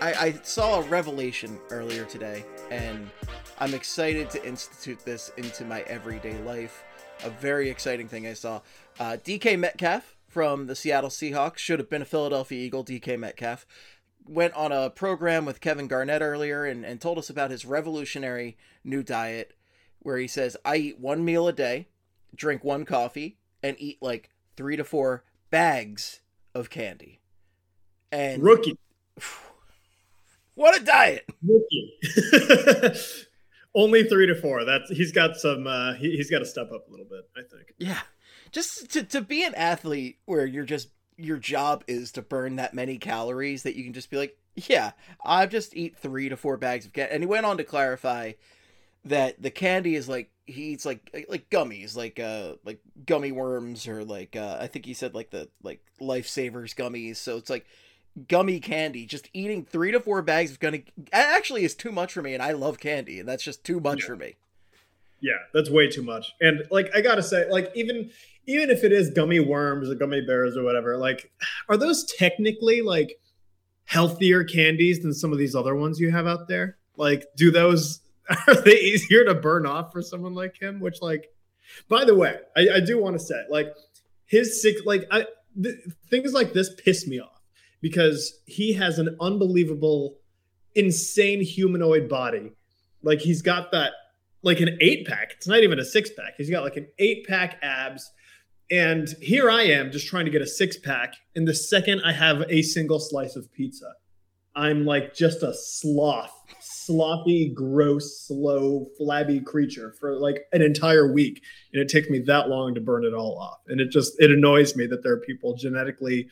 I I saw a revelation earlier today, and I'm excited to institute this into my everyday life. A very exciting thing I saw. Uh, DK Metcalf from the Seattle Seahawks should have been a Philadelphia Eagle. DK Metcalf went on a program with Kevin Garnett earlier and, and told us about his revolutionary new diet, where he says, "I eat one meal a day, drink one coffee, and eat like three to four bags of candy." And Rookie. what a diet! Only three to four. That's he's got some. Uh, he, he's got to step up a little bit. I think. Yeah, just to to be an athlete where you're just your job is to burn that many calories that you can just be like, yeah, I just eat three to four bags of candy. And he went on to clarify that the candy is like he eats like like gummies, like uh like gummy worms or like uh I think he said like the like lifesavers gummies. So it's like gummy candy. Just eating three to four bags of gummy actually is too much for me, and I love candy, and that's just too much Yeah. for me. Yeah, that's way too much. And like I gotta say, like even even if it is gummy worms or gummy bears or whatever, like are those technically like healthier candies than some of these other ones you have out there? Like, do those are they easier to burn off for someone like him? Which like, by the way, I, I do want to say like his six like I th- things like this piss me off because he has an unbelievable, insane humanoid body. Like he's got that like an eight pack. It's not even a six pack. He's got like an eight pack abs. And here I am just trying to get a six pack. And the second I have a single slice of pizza, I'm like just a sloth, sloppy, gross, slow, flabby creature for like an entire week. And it takes me that long to burn it all off. And it just it annoys me that there are people genetically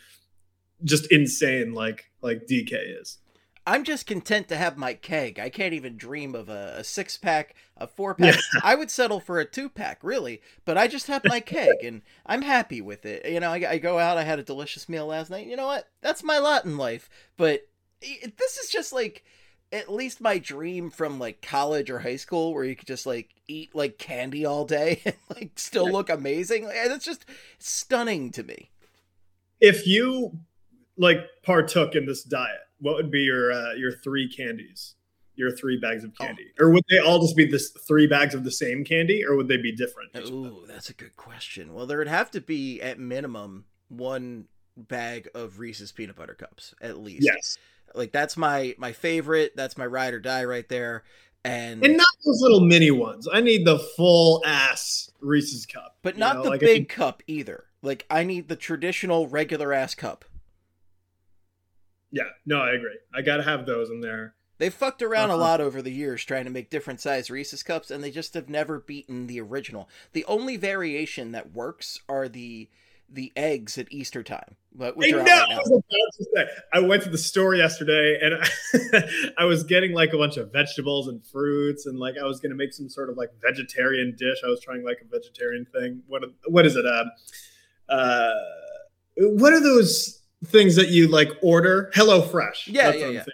just insane like like DK is. I'm just content to have my keg. I can't even dream of a, a six pack, a four pack. I would settle for a two pack, really. But I just have my keg, and I'm happy with it. You know, I, I go out. I had a delicious meal last night. You know what? That's my lot in life. But it, this is just like at least my dream from like college or high school, where you could just like eat like candy all day and like still look amazing. It's just stunning to me. if you like partook in this diet, what would be your uh, your three candies? Your three bags of candy, or would they all just be this three bags of the same candy, or would they be different? each of them? Ooh, that's a good question. Well, there would have to be at minimum one bag of Reese's peanut butter cups at least. Yes, Like that's my my favorite. That's my ride or die right there. And, and not those little mini ones. I need the full ass Reese's cup, but not know, the like big think- cup either. Like I need the traditional regular ass cup. Yeah, no, I agree. I gotta have those in there. They fucked around a Uh-huh. lot over the years trying to make different size Reese's cups, and they just have never beaten the original. The only variation that works are the the eggs at Easter time, but which I are know. right I was about to say. I went to the store yesterday, and I, I was getting like a bunch of vegetables and fruits, and like I was gonna make some sort of like vegetarian dish. I was trying like a vegetarian thing. What what is it? Um, uh, what are those things that you like order? Hello Fresh. Yeah, That's yeah, yeah. thinking.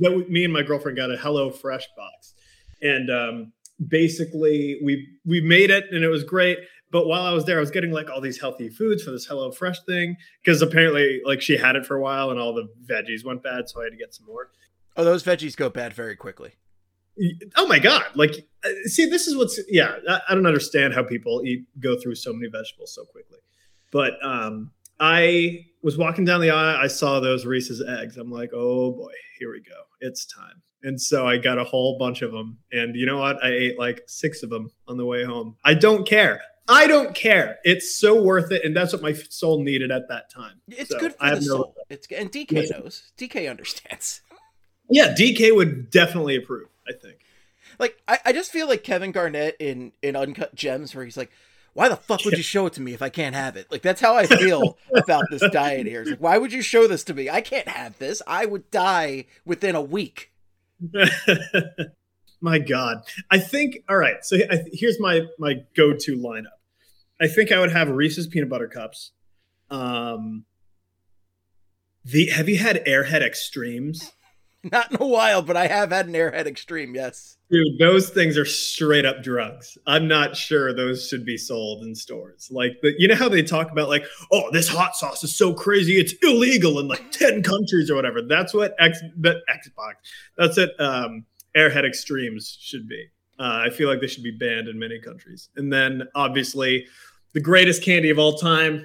That we- me and my girlfriend got a Hello Fresh box, and um, basically we we made it, and it was great. But while I was there, I was getting like all these healthy foods for this Hello Fresh thing because apparently, like she had it for a while, and all the veggies went bad, so I had to get some more. Oh, those veggies go bad very quickly. Oh my god! Like, uh, see, this is what's yeah. I, I don't understand how people eat go through so many vegetables so quickly. But um, I was walking down the aisle. I saw those Reese's eggs. I'm like, oh boy, here we go. It's time. And so I got a whole bunch of them. And you know what? I ate like six of them on the way home. I don't care. I don't care. It's so worth it, and that's what my soul needed at that time. It's So, good for I the have no- soul. It's and DK knows. DK understands. Yeah, DK would definitely approve. I think. Like I, I just feel like Kevin Garnett in in Uncut Gems, where he's like, "Why the fuck would you show it to me if I can't have it?" Like that's how I feel about this diet here. It's like, why would you show this to me? I can't have this. I would die within a week. my God, I think. All right, so I, here's my my go-to lineup. I think I would have Reese's peanut butter cups. Um, the have you had Airhead Extremes? Not in a while, but I have had an Airhead Extreme. Yes, dude, those things are straight up drugs. I'm not sure those should be sold in stores. Like, the, you know how they talk about like, oh, this hot sauce is so crazy, it's illegal in like ten countries or whatever. That's what X that Xbox. That's it. Um, Airhead Extremes should be. Uh, I feel like they should be banned in many countries. And then obviously, the greatest candy of all time,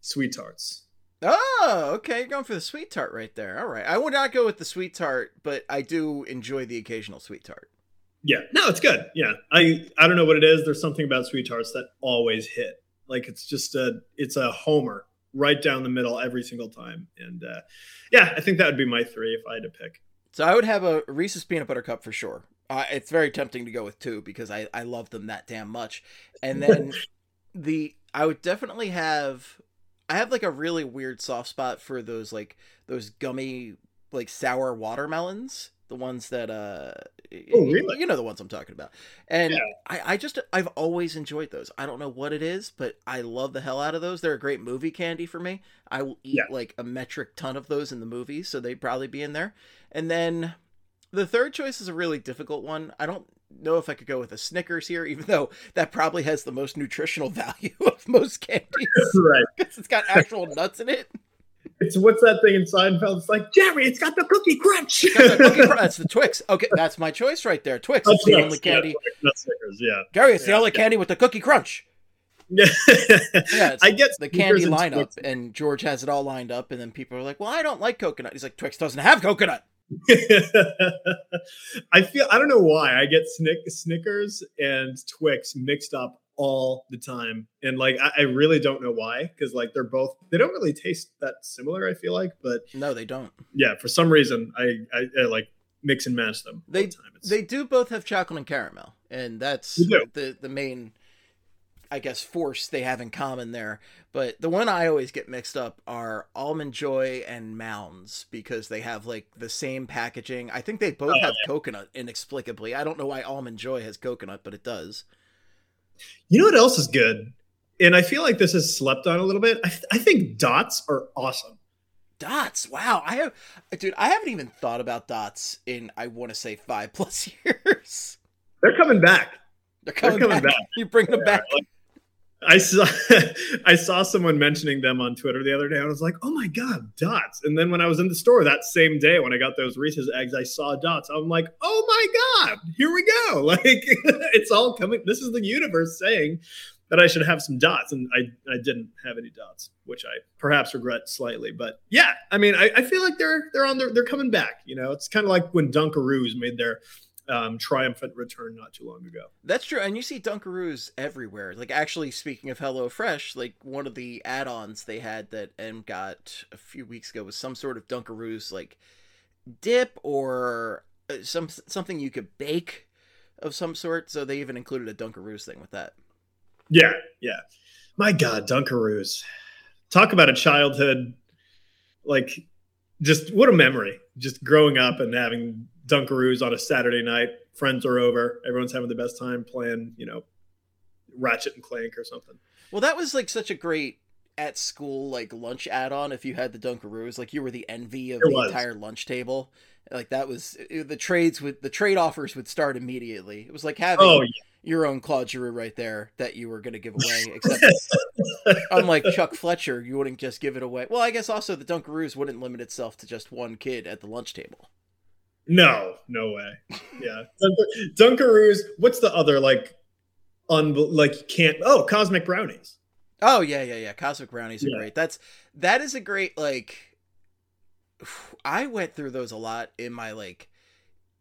sweet tarts. Oh, okay. You're going for the sweet tart right there. All right. I would not go with the sweet tart, but I do enjoy the occasional sweet tart. Yeah. No, it's good. Yeah. I I don't know what it is. There's something about sweet tarts that always hit. Like it's just a it's a homer right down the middle every single time. And uh yeah, I think that would be my three if I had to pick. So I would have a Reese's peanut butter cup for sure. Uh, it's very tempting to go with two because I I love them that damn much. And then the I would definitely have I have like a really weird soft spot for those like those gummy like sour watermelons, the ones that uh oh, really? you know the ones I'm talking about. And yeah. I I just I've always enjoyed those. I don't know what it is, but I love the hell out of those. They're a great movie candy for me. I will eat yeah. like a metric ton of those in the movies, so they'd probably be in there. And then the third choice is a really difficult one. I don't know if I could go with a Snickers here, even though that probably has the most nutritional value of most candies. right. Because it's got actual nuts in it. It's what's that thing in Seinfeld? It's like Jerry. It's got the cookie crunch. the cookie crunch. That's the Twix. Okay, that's my choice right there. Twix. It's the only candy. Yeah, Snickers. Yeah. Gary, it's yeah, the only yeah. candy with the cookie crunch. Yeah, I get the candy lineup, and George has it all lined up, and then people are like, "Well, I don't like coconut." He's like, "Twix doesn't have coconut." I feel I don't know why I get Snick, Snickers and Twix mixed up all the time, and like I, I really don't know why because like they're both they don't really taste that similar. I feel like, but no, they don't. Yeah, for some reason I I, I like mix and match them. They the they do both have chocolate and caramel, and that's the the main I guess force they have in common there. But the one I always get mixed up are Almond Joy and Mounds because they have like the same packaging. I think they both oh, have yeah. coconut inexplicably. I don't know why Almond Joy has coconut, but it does. You know what else is good? And I feel like this is slept on a little bit. I, th- I think dots are awesome. Dots, wow! I have, dude, I haven't even thought about dots in I want to say five plus years. They're coming back. They're coming, They're coming back. back. You bring them yeah, back. Like, I saw I saw someone mentioning them on Twitter the other day. I was like, "Oh my god, dots!" And then when I was in the store that same day when I got those Reese's eggs, I saw dots. I'm like, "Oh my god, here we go!" Like it's all coming. This is the universe saying that I should have some dots, and I I didn't have any dots, which I perhaps regret slightly. But yeah, I mean, I, I feel like they're they're on their they're coming back. You know, it's kind of like when Dunkaroos made their um, triumphant return not too long ago. That's true, and you see Dunkaroos everywhere. Like actually, speaking of Hello Fresh, like one of the add-ons they had that M got a few weeks ago was some sort of Dunkaroos like dip or uh, some something you could bake of some sort. So they even included a Dunkaroos thing with that. Yeah, yeah. My God, Dunkaroos! Talk about a childhood, like just what a memory. Just growing up and having Dunkaroos on a Saturday night. Friends are over. Everyone's having the best time playing, you know, Ratchet and Clank or something. Well, that was like such a great at school like lunch add-on if you had the Dunkaroos. Like you were the envy of it the was. entire lunch table. Like that was the trades with the trade offers would start immediately. It was like having oh, yeah. your own Claude Giroux right there that you were going to give away. Except unlike Chuck Fletcher, you wouldn't just give it away. Well, I guess also the Dunkaroos wouldn't limit itself to just one kid at the lunch table. No, no way. Yeah, Dunkaroos. What's the other like? Un like can't. Oh, cosmic brownies. Oh yeah, yeah, yeah. Cosmic brownies are yeah. great. That's that is a great like. I went through those a lot in my like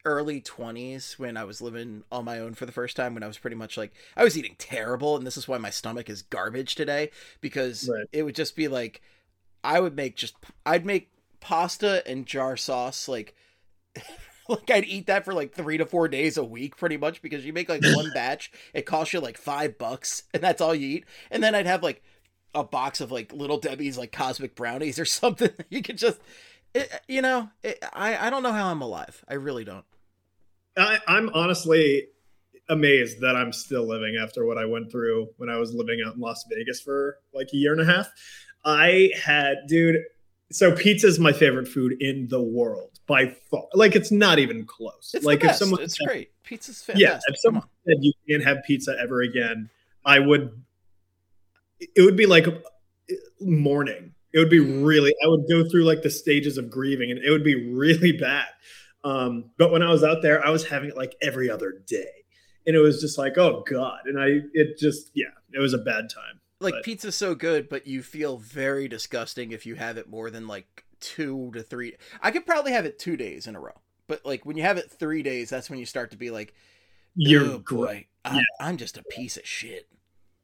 early 20s when I was living on my own for the first time when I was pretty much like I was eating terrible and this is why my stomach is garbage today because right. it would just be like I would make just I'd make pasta and jar sauce like like I'd eat that for like three to four days a week, pretty much, because you make like one batch, it costs you like five bucks, and that's all you eat. And then I'd have like a box of like little Debbie's like cosmic brownies or something. You could just It, you know, it, I I don't know how I'm alive. I really don't. I, I'm honestly amazed that I'm still living after what I went through when I was living out in Las Vegas for like a year and a half. I had, dude. So pizza is my favorite food in the world by far. Like it's not even close. It's like if someone it's said- great. Pizza's fantastic. yeah, if someone on. said you can't have pizza ever again, I would. It would be like mourning. It would be really. I would go through like the stages of grieving, and it would be really bad. Um, but when I was out there, I was having it like every other day, and it was just like, oh god, and I it just yeah, it was a bad time. Like but- pizza's so good, but you feel very disgusting if you have it more than like two to three. I could probably have it two days in a row, but like when you have it three days, that's when you start to be like, You're oh boy, I, I'm just a piece of shit.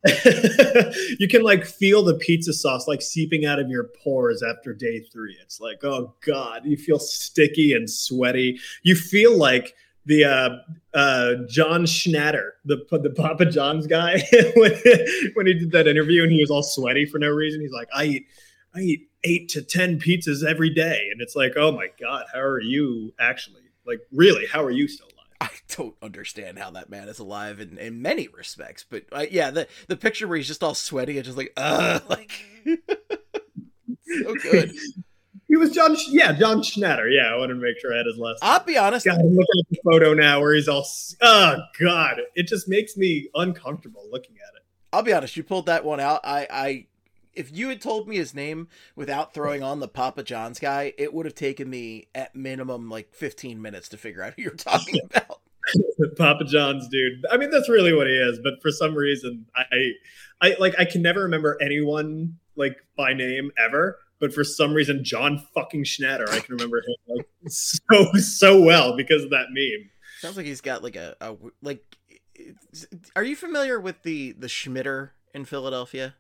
you can like feel the pizza sauce like seeping out of your pores after day three. It's like, oh god, you feel sticky and sweaty. You feel like the uh, uh, John Schnatter, the the Papa John's guy, when, when he did that interview and he was all sweaty for no reason. He's like, I eat, I eat eight to ten pizzas every day, and it's like, oh my god, how are you actually? Like, really, how are you still alive? I don't understand how that man is alive in, in many respects, but uh, yeah, the the picture where he's just all sweaty and just like, uh, like so good. He was John, Sch- yeah, John Schnatter. Yeah, I wanted to make sure I had his last. I'll be honest, God, I'm looking at the photo now where he's all. Oh God, it just makes me uncomfortable looking at it. I'll be honest. You pulled that one out. I, I, if you had told me his name without throwing on the Papa John's guy, it would have taken me at minimum like 15 minutes to figure out who you're talking about. Papa John's dude. I mean, that's really what he is. But for some reason, I, I like, I can never remember anyone like by name ever. But for some reason, John fucking Schnatter, I can remember him like so so well because of that meme. Sounds like he's got like a, a like. Are you familiar with the the Schmitter in Philadelphia?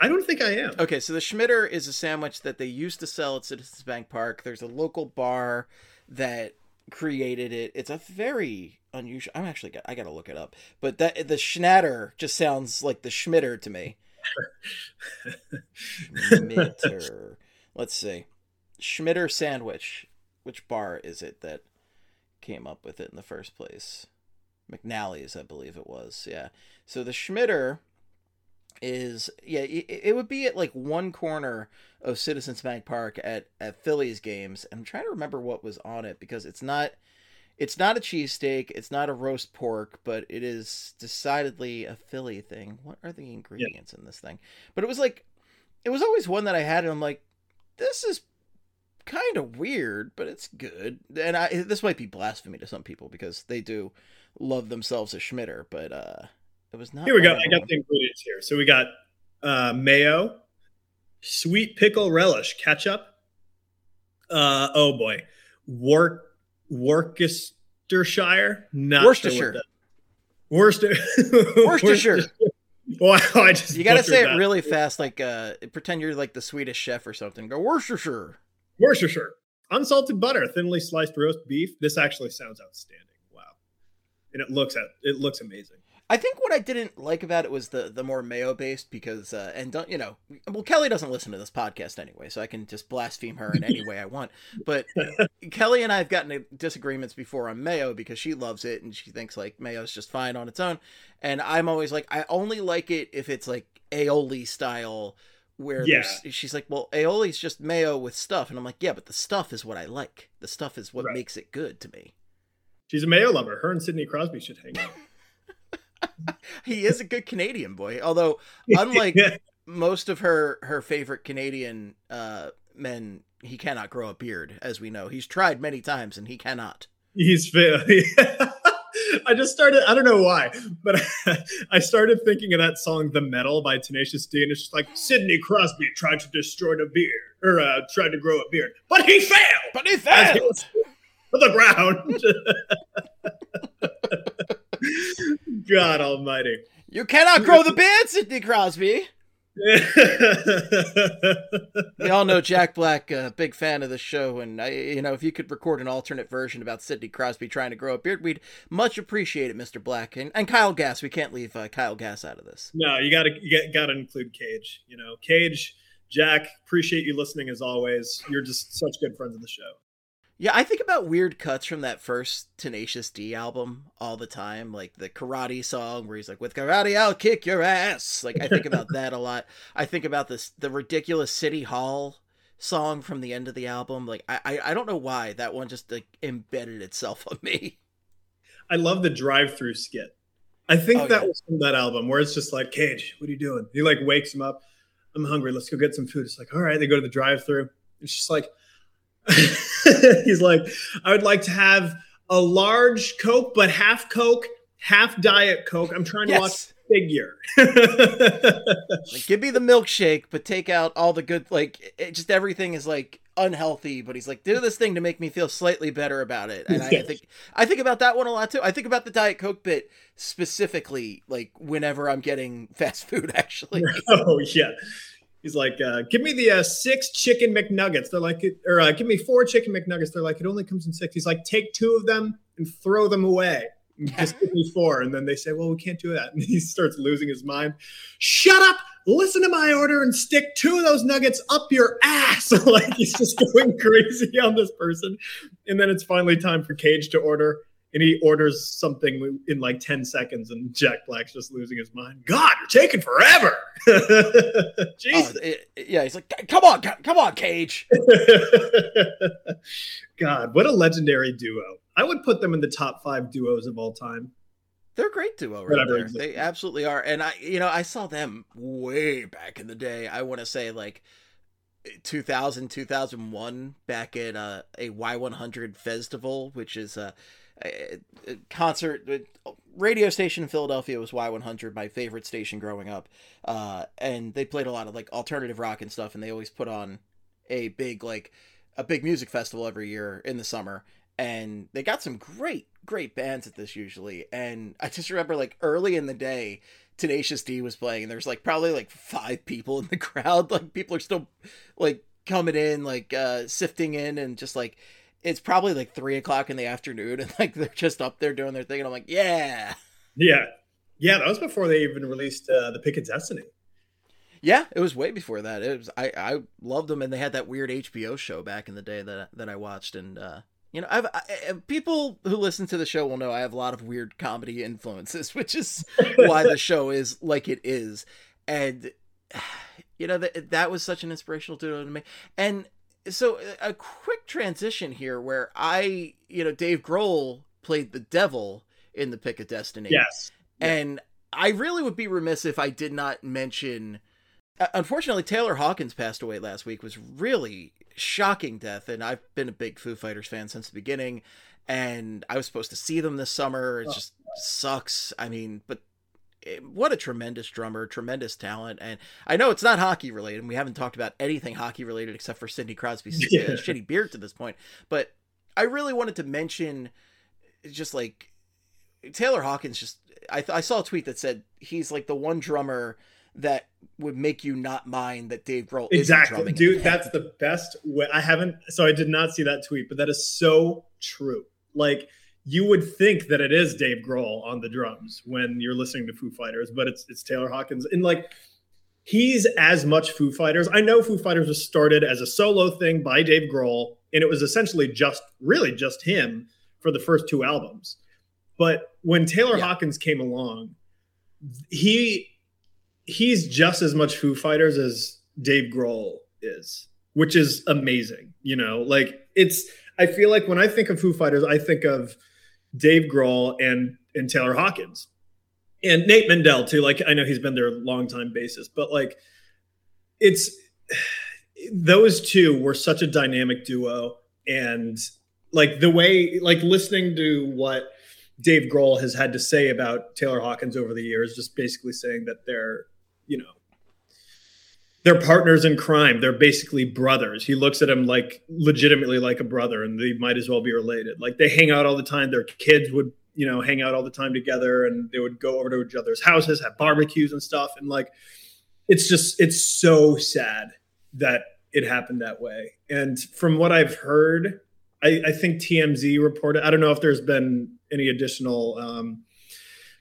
I don't think I am. Okay, so the Schmitter is a sandwich that they used to sell at Citizens Bank Park. There's a local bar that created it. It's a very unusual. I'm actually got, I got to look it up. But that the Schnatter just sounds like the Schmitter to me. Schmitter. Let's see. Schmitter sandwich. Which bar is it that came up with it in the first place? McNally's, I believe it was. Yeah. So the Schmitter is yeah, it, would be at like one corner of Citizens Bank Park at at Phillies games. I'm trying to remember what was on it because it's not it's not a cheesesteak, it's not a roast pork, but it is decidedly a Philly thing. What are the ingredients in this thing? But it was like it was always one that I had and I'm like this is kind of weird, but it's good. And I this might be blasphemy to some people because they do love themselves a Schmitter, but uh it was not Here we go. I got the ingredients here. So we got uh, mayo, sweet pickle relish ketchup. Uh, oh boy, Work Worcestershire, not Worcestershire. Sure Worcester. Worcestershire. Wow, I just You gotta butchered say it that. really fast, like uh pretend you're like the Swedish chef or something. Go Worcestershire. Worcestershire. Unsalted butter, thinly sliced roast beef. This actually sounds outstanding. Wow, and it looks at it looks amazing. I think what I didn't like about it was the the more mayo based because uh and don't you know well Kelly doesn't listen to this podcast anyway, so I can just blaspheme her in any way I want. But Kelly and I have gotten disagreements before on mayo because she loves it and she thinks like mayo is just fine on its own, and I'm always like I only like it if it's like aioli style. Where Yeah. she's like, well, aioli's just mayo with stuff, and I'm like, yeah, but the stuff is what I like. The stuff is what Right. makes it good to me. She's a mayo lover. Her and Sidney Crosby should hang out. He is a good Canadian boy, although unlike most of her her favorite Canadian uh, men, he cannot grow a beard, as we know. He's tried many times and he cannot. He's fit. I just started. I don't know why, but I started thinking of that song "The Metal" by Tenacious D, and it's just like Sidney Crosby tried to destroy the beard, or uh, tried to grow a beard, but he failed. But he failed. to the ground. God Almighty. You cannot grow the beard, Sidney Crosby. We all know Jack Black, uh, big fan of the show, and I, you know if you could record an alternate version about Sidney Crosby trying to grow a beard, we'd much appreciate it, Mr. Black, and, and Kyle Gass. We can't leave uh, Kyle Gass out of this. no, you gotta you gotta include Cage. You know, Cage Jack, appreciate you listening as always. You're just such good friends of the show. Yeah, I think about weird cuts from that first Tenacious D album all the time, like the karate song where he's like, "With karate, I'll kick your ass." Like I think about that a lot. I think about this the ridiculous City Hall song from the end of the album. Like I I, I don't know why that one just like embedded itself on me. I love the drive-through skit. I think Oh, that yeah. was from that album where it's just like, Cage, what are you doing? He like wakes him up. I'm hungry. Let's go get some food. It's like, all right. They go to the drive-through. It's just like, he's like, I would like to have a large Coke, but half Coke, half Diet Coke. I'm trying to watch figure. Like, give me the milkshake, but take out all the good. Like, it, just everything is like unhealthy. But he's like, do this thing to make me feel slightly better about it. And I, I think I think about that one a lot too. I think about the Diet Coke bit specifically, like whenever I'm getting fast food. Actually, oh yeah. He's like, uh, give me the uh, six chicken McNuggets. They're like, or uh, give me four chicken McNuggets. They're like, it only comes in six. He's like, take two of them and throw them away. Just give me four. And then they say, well, we can't do that. And he starts losing his mind. Shut up. Listen to my order and stick two of those nuggets up your ass. like he's just going crazy on this person. And then it's finally time for Cage to order. And he orders something in like 10 seconds, and Jack Black's just losing his mind. God, you're taking forever. Jesus. Oh, it- it- yeah, he's like, come on, come on, Cage. God, what a legendary duo. I would put them in the top five duos of all time. They're a great duo, right Whatever there. exists. They absolutely are. And I, you know, I saw them way back in the day. I want to say like 2000, 2001, back at uh, a Y100 festival, which is a concert radio station in Philadelphia was Y100, my favorite station growing up. Uh, and they played a lot of like alternative rock and stuff, and they always put on a big like a big music festival every year in the summer. And they got some great great bands at this usually. And i just remember like early in the day tenacious d was playing and there's like probably like five people in the crowd. Like people are still like coming in like uh sifting in and just like it's probably like three o'clock in the afternoon and like they're just up there doing their thing and i'm like yeah Yeah. Yeah, that was before they even released uh, The Pick of Destiny. yeah it was way before that it was i i loved them and they had that weird hbo show back in the day that that i watched and uh you know, I've I, people who listen to the show will know I have a lot of weird comedy influences, which is why the show is like it is. And you know that that was such an inspirational duo to me. And so a quick transition here, where I, you know, Dave Grohl played the devil in the Pick of Destiny. Yes. And I really would be remiss if I did not mention. uh, Unfortunately, Taylor Hawkins passed away last week. Was really shocking death, and I've been a big Foo Fighters fan since the beginning. And I was supposed to see them this summer. It Oh. just sucks. I mean, but what a tremendous drummer, tremendous talent. And I know it's not hockey related, and we haven't talked about anything hockey related except for Sidney Crosby's Yeah. uh, shitty beard to this point. But I really wanted to mention just like Taylor Hawkins just I, I saw a tweet that said he's like the one drummer that would make you not mind that Dave Grohl Exactly. Dude, that's the best way. I haven't, so I did not see that tweet, but that is so true. Like, you would think that it is Dave Grohl on the drums when you're listening to Foo Fighters, but it's it's Taylor Hawkins. And like, he's as much Foo Fighters. I know Foo Fighters was started as a solo thing by Dave Grohl, and it was essentially just, really just him for the first two albums. But when Taylor Yeah. Hawkins came along, he he's just as much Foo Fighters as Dave Grohl is, which is amazing. You know, like it's. I feel like when I think of Foo Fighters, I think of Dave Grohl and and Taylor Hawkins, and Nate Mendel too. Like I know he's been their longtime bassist, but like it's those two were such a dynamic duo, and like the way like listening to what Dave Grohl has had to say about Taylor Hawkins over the years, just basically saying that they're, you know, they're partners in crime. They're basically brothers. He looks at him like legitimately like a brother, and they might as well be related. Like they hang out all the time. Their kids would, you know, hang out all the time together, and they would go over to each other's houses, have barbecues and stuff. And like, it's just, it's so sad that it happened that way. And from what I've heard, I, I think TMZ reported. I don't know if there's been any additional um,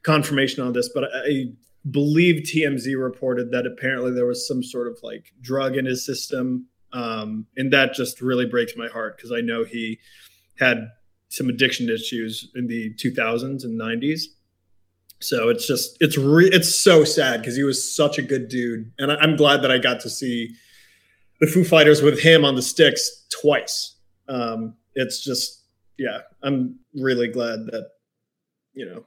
confirmation on this, but I believe TMZ reported that apparently there was some sort of like drug in his system. Um, and that just really breaks my heart because I know he had some addiction issues in the 2000s and 90s. So it's just it's re- it's so sad because he was such a good dude, and I- am glad that I got to see the Foo Fighters with him on the sticks twice. Um, it's just yeah, I'm really glad that you know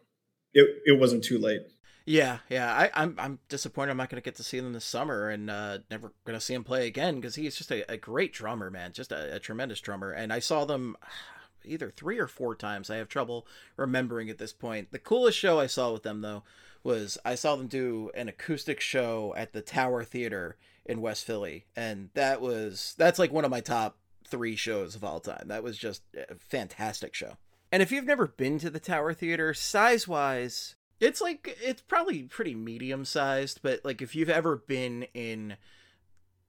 it it wasn't too late. Yeah, yeah. I, I'm I'm disappointed I'm not gonna get to see them this summer and uh, never gonna see him play again because he's just a, a, great drummer, man. Just a, a, tremendous drummer. And I saw them either three or four times. I have trouble remembering at this point. The coolest show I saw with them though was I saw them do an acoustic show at the Tower Theater in West Philly, and that was that's like one of my top three shows of all time. That was just a fantastic show. And if you've never been to the Tower Theater, size wise, it's like it's probably pretty medium sized, but like if you've ever been in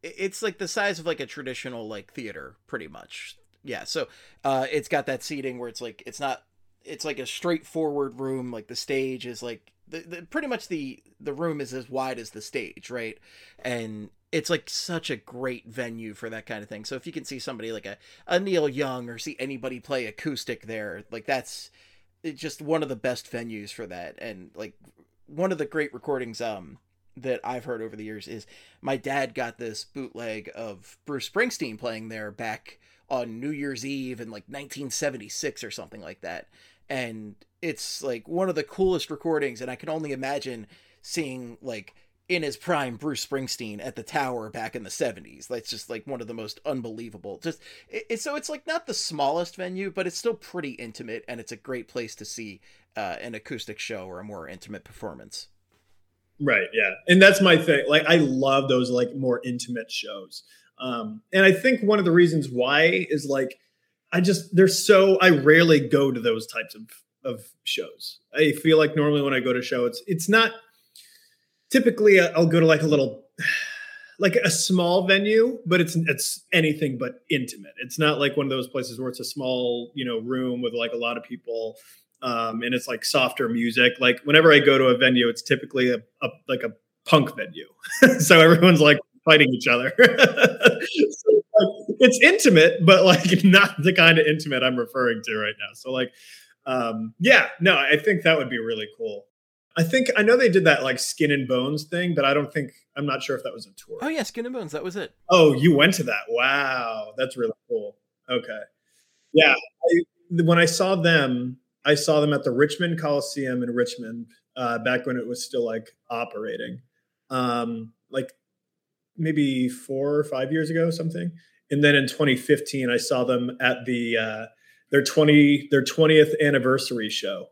it's like the size of like a traditional like theater pretty much. Yeah so uh it's got that seating where it's like it's not it's like a straightforward room like the stage is like the, the pretty much the the room is as wide as the stage right? And it's like such a great venue for that kind of thing. So if you can see somebody like a, a neil young or see anybody play acoustic there like that's just one of the best venues for that and like one of the great recordings um that I've heard over the years is my dad got this bootleg of Bruce Springsteen playing there back on New Year's Eve in like 1976 or something like that. And it's like one of the coolest recordings, and I can only imagine seeing like in his prime Bruce Springsteen at the Tower back in the 70s. That's just like one of the most unbelievable. Just it, so it's like not the smallest venue, but it's still pretty intimate, and it's a great place to see uh, an acoustic show or a more intimate performance. Right. Yeah. And that's my thing. Like I love those like more intimate shows. Um, and I think one of the reasons why is like I just they're so I rarely go to those types of of shows. I feel like normally when I go to show, it's it's not typically uh, I'll go to like a little like a small venue, but it's it's anything but intimate. It's not like one of those places where it's a small you know room with like a lot of people. Um, and it's like softer music. Like whenever I go to a venue, it's typically a, a like a punk venue. so everyone's like fighting each other. so, like, it's intimate, but like not the kind of intimate I'm referring to right now. So like, um, yeah, no, I think that would be really cool. I think I know they did that like Skin and Bones thing, but I don't think I'm not sure if that was a tour. Oh yeah, Skin and Bones, that was it. Oh, you went to that? Wow, that's really cool. Okay, yeah. I, when I saw them, I saw them at the Richmond Coliseum in Richmond uh, back when it was still like operating. Um, like maybe four or five years ago, something. And then in 2015, I saw them at the uh, their 20 their 20th anniversary show,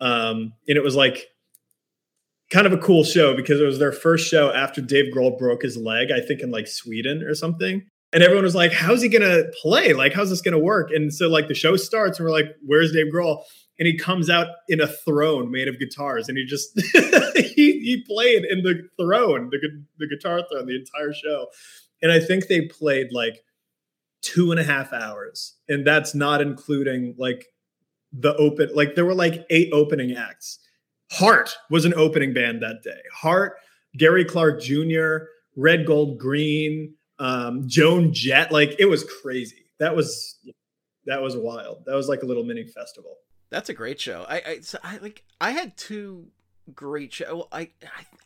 um, and it was like kind of a cool show because it was their first show after Dave Grohl broke his leg, I think in like Sweden or something. And everyone was like, "How's he gonna play? Like, how's this gonna work?" And so like the show starts, and we're like, "Where's Dave Grohl?" and he comes out in a throne made of guitars and he just he, he played in the throne the, the guitar throne the entire show and i think they played like two and a half hours and that's not including like the open like there were like eight opening acts heart was an opening band that day heart gary clark jr red gold green um, joan jett like it was crazy that was that was wild that was like a little mini festival that's a great show. I I, so I like I had two great show. I,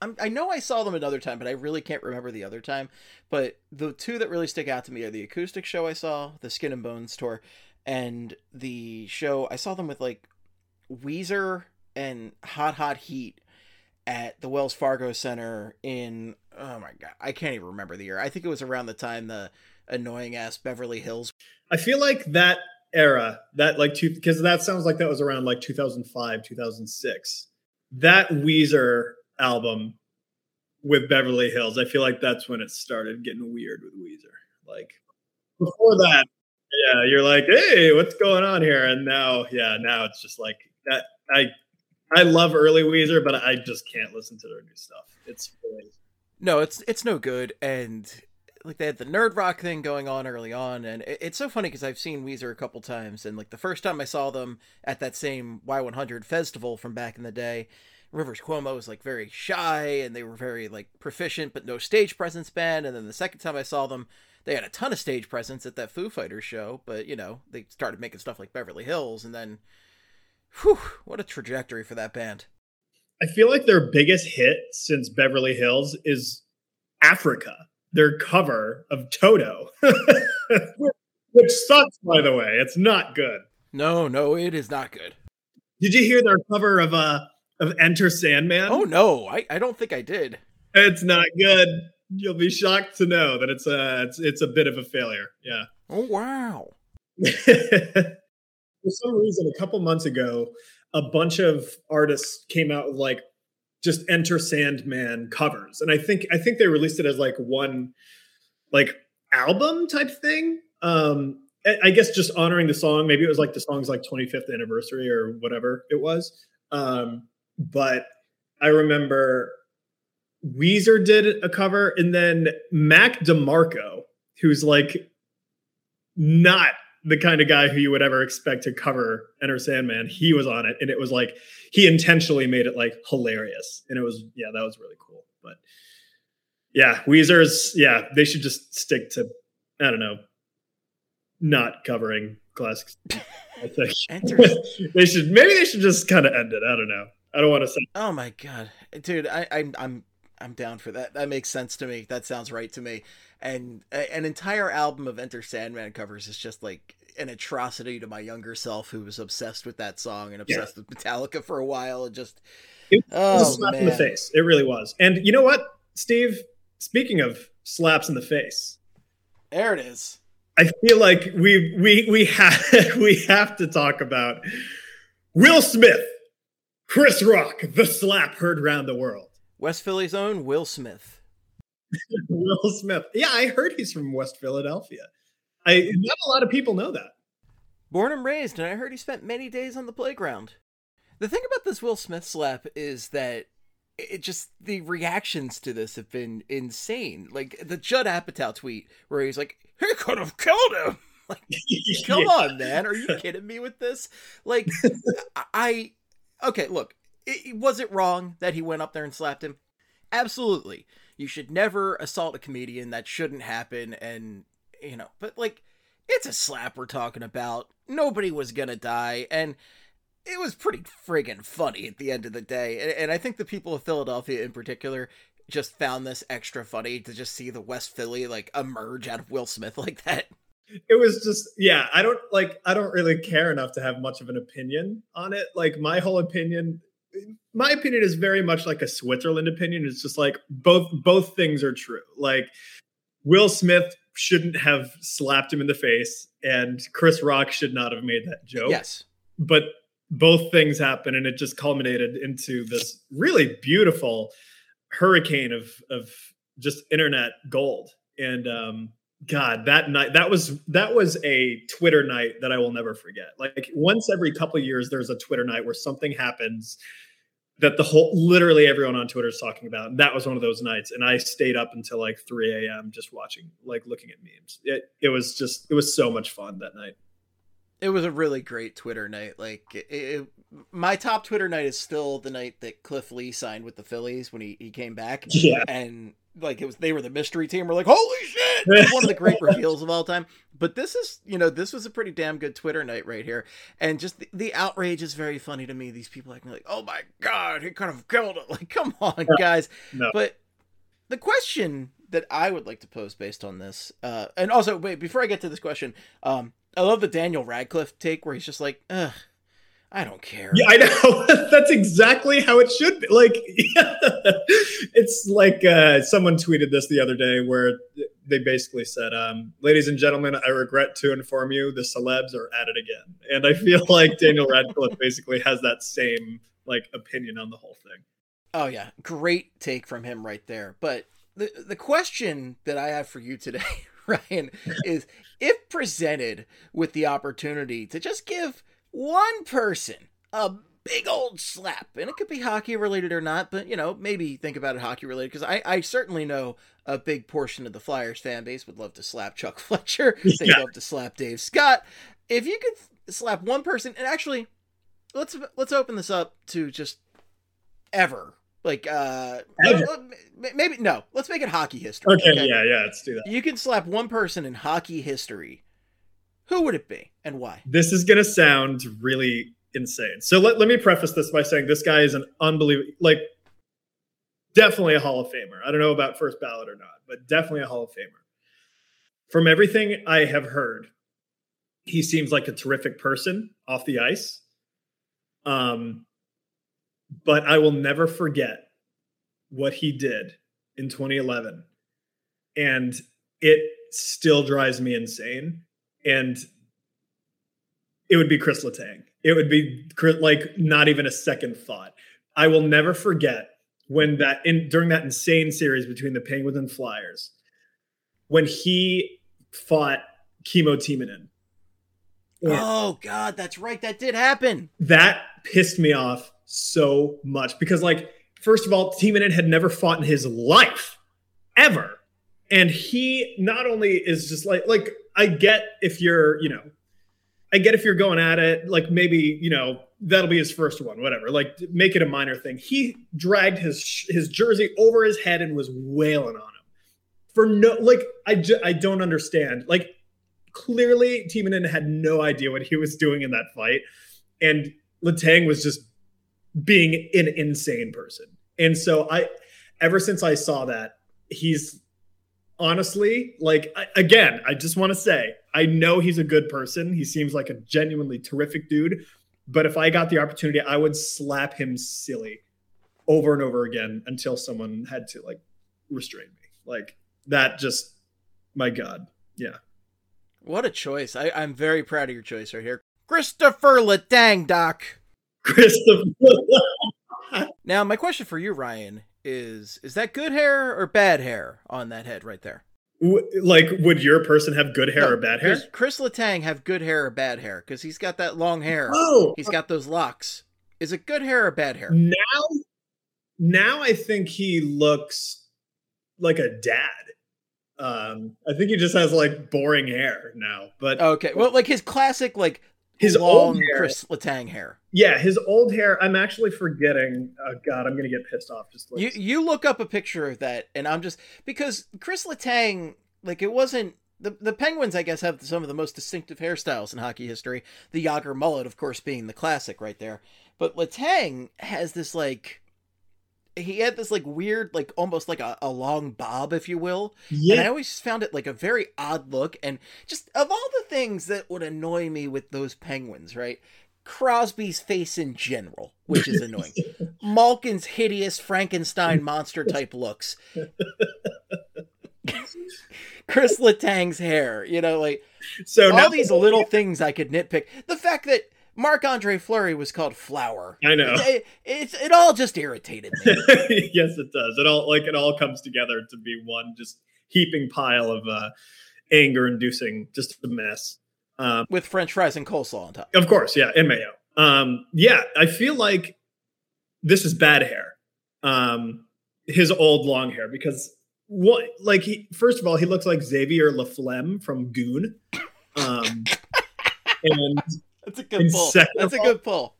I I know I saw them another time, but I really can't remember the other time. But the two that really stick out to me are the acoustic show I saw, the Skin and Bones tour, and the show I saw them with like Weezer and Hot Hot Heat at the Wells Fargo Center in oh my god, I can't even remember the year. I think it was around the time the annoying ass Beverly Hills. I feel like that era that like two because that sounds like that was around like 2005 2006 that weezer album with beverly hills i feel like that's when it started getting weird with weezer like before that yeah you're like hey what's going on here and now yeah now it's just like that i i love early weezer but i just can't listen to their new stuff it's really no it's it's no good and like they had the nerd rock thing going on early on and it, it's so funny because i've seen weezer a couple times and like the first time i saw them at that same y100 festival from back in the day Rivers Cuomo was like very shy and they were very like proficient but no stage presence band. And then the second time I saw them, they had a ton of stage presence at that Foo Fighters show, but you know, they started making stuff like Beverly Hills and then whew, what a trajectory for that band. I feel like their biggest hit since Beverly Hills is Africa, their cover of Toto. Which sucks, by the way. It's not good. No, no, it is not good. Did you hear their cover of uh of Enter Sandman? Oh no, I, I don't think I did. It's not good. You'll be shocked to know that it's a it's it's a bit of a failure. Yeah. Oh wow. For some reason, a couple months ago, a bunch of artists came out with like just Enter Sandman covers, and I think I think they released it as like one like album type thing. Um, I guess just honoring the song. Maybe it was like the song's like 25th anniversary or whatever it was. Um, but I remember Weezer did a cover, and then Mac DeMarco, who's like not the kind of guy who you would ever expect to cover Enter Sandman. He was on it, and it was like he intentionally made it like hilarious, and it was yeah, that was really cool. But yeah, Weezer's yeah, they should just stick to I don't know, not covering classics. I think they should maybe they should just kind of end it. I don't know. I don't want to say. Oh my god, dude, I, I I'm I'm down for that. That makes sense to me. That sounds right to me. And a, an entire album of Enter Sandman covers is just like an atrocity to my younger self who was obsessed with that song and obsessed yeah. with Metallica for a while and just it was oh, a slap man. in the face. It really was. And you know what, Steve? Speaking of slaps in the face, there it is. I feel like we we we have we have to talk about Will Smith, Chris Rock, the slap heard around the world. West Philly's own Will Smith. Will Smith. Yeah, I heard he's from West Philadelphia. I not a lot of people know that. Born and raised, and I heard he spent many days on the playground. The thing about this Will Smith slap is that it just the reactions to this have been insane. Like the Judd Apatow tweet where he's like, "He could have killed him." Like, come yeah. on, man, are you kidding me with this? Like, I okay, look, it, was it wrong that he went up there and slapped him? Absolutely. You should never assault a comedian. That shouldn't happen. And you know, but like, it's a slap we're talking about. Nobody was gonna die, and it was pretty friggin' funny at the end of the day. And, and I think the people of Philadelphia in particular just found this extra funny to just see the West Philly like emerge out of Will Smith like that. It was just yeah, I don't like I don't really care enough to have much of an opinion on it. Like my whole opinion my opinion is very much like a Switzerland opinion. It's just like both both things are true. Like Will Smith shouldn't have slapped him in the face and Chris Rock should not have made that joke. Yes. But both things happened and it just culminated into this really beautiful hurricane of of just internet gold and um god that night that was that was a twitter night that i will never forget like once every couple years there's a twitter night where something happens that the whole literally everyone on twitter is talking about and that was one of those nights and i stayed up until like 3 a.m just watching like looking at memes it, it was just it was so much fun that night it was a really great Twitter night. Like it, it, my top Twitter night is still the night that Cliff Lee signed with the Phillies when he, he came back. Yeah. And like it was they were the mystery team. We're like, holy shit! one of the great reveals of all time. But this is you know, this was a pretty damn good Twitter night right here. And just the, the outrage is very funny to me. These people acting like, oh my god, he could have killed it. Like, come on, guys. No. But the question that I would like to pose based on this, uh, and also wait before I get to this question, um, I love the Daniel Radcliffe take where he's just like, ugh, I don't care. Yeah, I know. That's exactly how it should be. Like, it's like uh, someone tweeted this the other day where they basically said, um, "Ladies and gentlemen, I regret to inform you the celebs are at it again." And I feel like Daniel Radcliffe basically has that same like opinion on the whole thing. Oh yeah, great take from him right there. But the the question that I have for you today Ryan, is if presented with the opportunity to just give one person a big old slap, and it could be hockey related or not, but you know, maybe think about it hockey related because I, I certainly know a big portion of the Flyers fan base would love to slap Chuck Fletcher. They'd love to slap Dave Scott. If you could slap one person, and actually, let's let's open this up to just ever. Like uh Ever? maybe no, let's make it hockey history. Okay, yeah, yeah, let's do that. You can slap one person in hockey history. Who would it be and why? This is gonna sound really insane. So let, let me preface this by saying this guy is an unbelievable like definitely a Hall of Famer. I don't know about first ballot or not, but definitely a Hall of Famer. From everything I have heard, he seems like a terrific person off the ice. Um, but I will never forget what he did in 2011. And it still drives me insane. And it would be Chris Letang. It would be like not even a second thought. I will never forget when that in during that insane series between the Penguins and Flyers, when he fought Kimmo Timonen. Oh god, that's right. That did happen. That pissed me off so much because, like, first of all, Timonen had never fought in his life, ever, and he not only is just like like I get if you're you know, I get if you're going at it like maybe you know that'll be his first one, whatever. Like make it a minor thing. He dragged his his jersey over his head and was wailing on him for no like I ju- I don't understand like clearly Timonen had no idea what he was doing in that fight and Letang was just being an insane person. And so I ever since I saw that he's honestly like I, again I just want to say I know he's a good person. He seems like a genuinely terrific dude, but if I got the opportunity I would slap him silly over and over again until someone had to like restrain me. Like that just my god. Yeah. What a choice. I, I'm very proud of your choice right here. Christopher Letang, Doc. Christopher Now, my question for you, Ryan, is is that good hair or bad hair on that head right there? Like would your person have good hair No, or bad hair? Does Chris Letang have good hair or bad hair? Because he's got that long hair. Oh, He's got those locks. Is it good hair or bad hair? now now I think he looks like a dad. Um, I think he just has like boring hair now, but Okay, well, like his classic, like his long old hair, Chris Letang hair. yeah, his old hair. I'm actually forgetting. Oh God, I'm gonna get pissed off. Just You you look up a picture of that, and I'm just because Chris Letang, like it wasn't the the Penguins. I guess have some of the most distinctive hairstyles in hockey history. The Jagr mullet, of course, being the classic right there. But Letang has this like. He had this like weird, like almost like a, a long bob, if you will. yeah And I always found it like a very odd look. And just of all the things that would annoy me with those penguins, right? Crosby's face in general, which is annoying. Malkin's hideous Frankenstein monster type looks. Chris Letang's hair, you know, like so all now these little things I could nitpick. The fact that Marc Andre Fleury was called Flower. I know. It, it's it all just irritated me. yes, it does. It all like it all comes together to be one just heaping pile of uh, anger-inducing, just a mess. Um, with French fries and coleslaw on top. Of course, yeah, and mayo. Um, yeah, I feel like this is bad hair. Um, his old long hair because what like he first of all, he looks like Xavier Laflamme from Goon. Um, and That's a good pull. That's a good pull.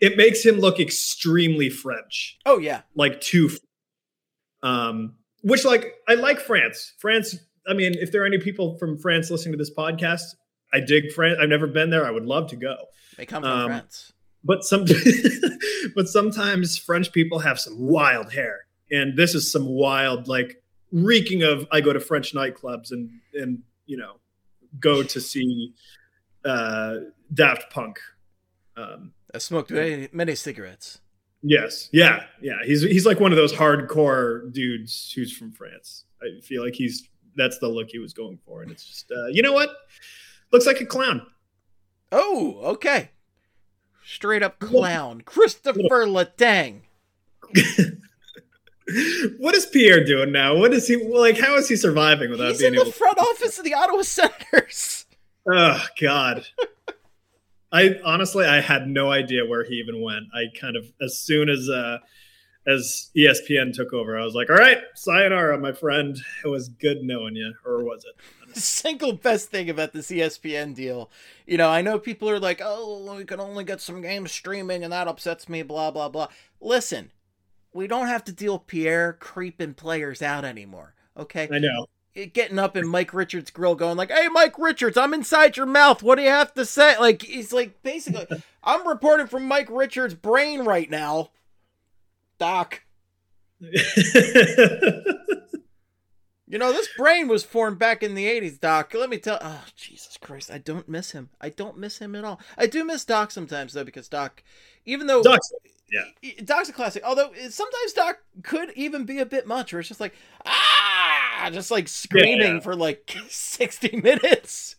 it makes him look extremely French. Oh yeah. like too um which like i like france france i mean if there are any people from france listening to this podcast i dig france i've never been there i would love to go They come from Um, France. but some but sometimes french people have some wild hair and this is some wild like reeking of i go to french nightclubs and and you know go to see uh daft punk um I smoked many, many cigarettes. Yes. Yeah. Yeah. He's he's like one of those hardcore dudes who's from France. I feel like he's that's the look he was going for, and it's just uh, you know what looks like a clown. Oh, okay. Straight up clown. Christopher Letang. what is Pierre doing now? What is he like? How is he surviving without He's being in the able? front office of the Ottawa Senators. Oh God. I honestly I had no idea where he even went. I kind of as soon as uh as ESPN took over, I was like, all right, sayonara, my friend. It was good knowing you, or was it? The single best thing about this ESPN deal, you know, I know people are like, oh, we can only get some games streaming and that upsets me, blah, blah, blah. Listen, we don't have to deal Pierre creeping players out anymore. Okay, I know. Getting up in Mike Richards' grill, going like, "Hey, Mike Richards, I'm inside your mouth. What do you have to say?" Like he's like basically, I'm reporting from Mike Richards' brain right now. Doc, you know this brain was formed back in the '80s. Doc, let me tell. Oh Jesus Christ, I don't miss him. I don't miss him at all. I do miss Doc sometimes though, because Doc, even though Doc's Doc's a classic. Although sometimes Doc could even be a bit much, where it's just like ah, Ah, just like screaming Yeah. for like sixty minutes.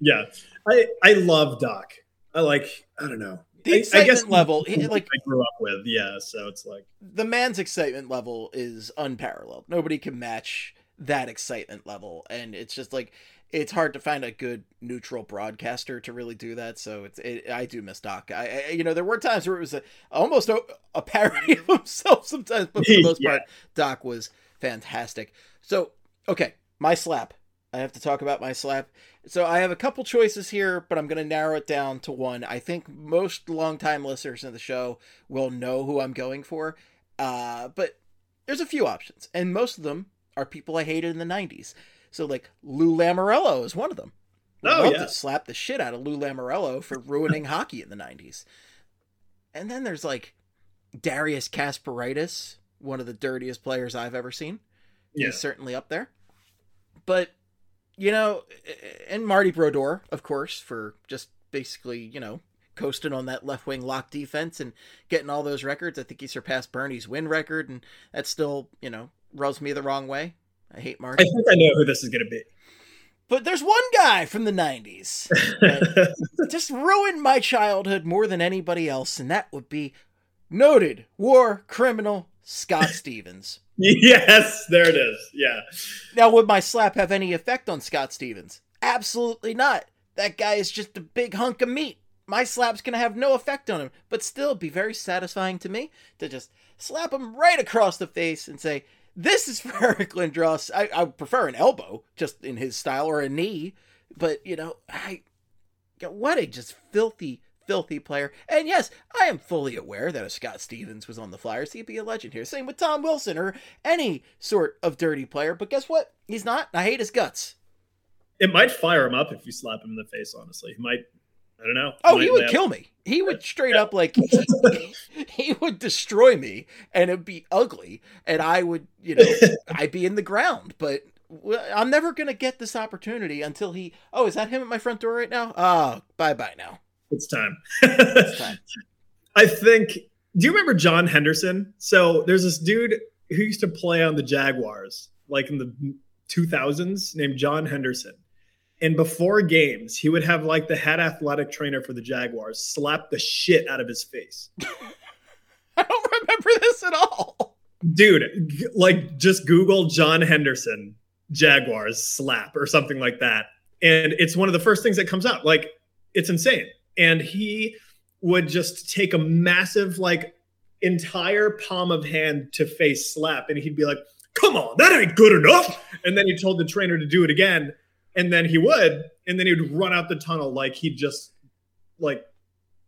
yeah. I I love Doc. I like I don't know. The I- I excitement guess level, he- like I grew up with, yeah. So it's like the man's excitement level is unparalleled. Nobody can match that excitement level, and it's just like it's hard to find a good neutral broadcaster to really do that. So it's it, I do miss Doc. I, I you know there were times where it was a, almost a, a parody of himself sometimes, but for the most Yeah. part, Doc was fantastic. So okay, my slap. I have to talk about my slap. So I have a couple choices here, but I'm going to narrow it down to one. I think most longtime listeners of the show will know who I'm going for. Uh, but there's a few options, and most of them are people I hated in the 90s. So, like, Lou Lamoriello is one of them. Oh, Love yeah. to slap the shit out of Lou Lamoriello for ruining hockey in the 90s. And then there's, like, Darius Kasparaitis, one of the dirtiest players I've ever seen. yeah. He's certainly up there. But, you know, and Marty Brodeur, of course, for just basically, you know, coasting on that left wing lock defense and getting all those records. I think he surpassed Bernie's win record, and that still, you know, rubs me the wrong way. I hate Marty. I think I know who this is gonna be. But there's one guy from the 90s that just ruined my childhood more than anybody else, and that would be noted war criminal Scott Stevens. yes, there it is. Yeah. Now, would my slap have any effect on Scott Stevens? Absolutely not. That guy is just a big hunk of meat. My slap's gonna have no effect on him, but still be very satisfying to me to just slap him right across the face and say, "This is for Eric Lindros." I, I prefer an elbow, just in his style, or a knee. But you know, I what a just filthy, filthy player. And yes, I am fully aware that if Scott Stevens was on the Flyers, he'd be a legend here. Same with Tom Wilson or any sort of dirty player. But guess what? He's not. I hate his guts. It might fire him up if you slap him in the face, honestly. He might I don't know. Oh, he would kill me. He would straight up like he, he would destroy me, and it'd be ugly, and I would, you know, I'd be in the ground. But I'm never gonna get this opportunity until he. Oh, is that him at my front door right now? Ah, oh, bye bye now. It's time. It's time. I think. Do you remember John Henderson? So there's this dude who used to play on the Jaguars, like in the 2000s, named John Henderson. And before games, he would have like the head athletic trainer for the Jaguars slap the shit out of his face. I don't remember this at all. Dude, g- like just Google John Henderson Jaguars slap or something like that. And it's one of the first things that comes up. Like, it's insane. And he would just take a massive, like, entire palm of hand to face slap. And he'd be like, come on, that ain't good enough. And then he told the trainer to do it again. And then he would. And then he would run out the tunnel like he just, like,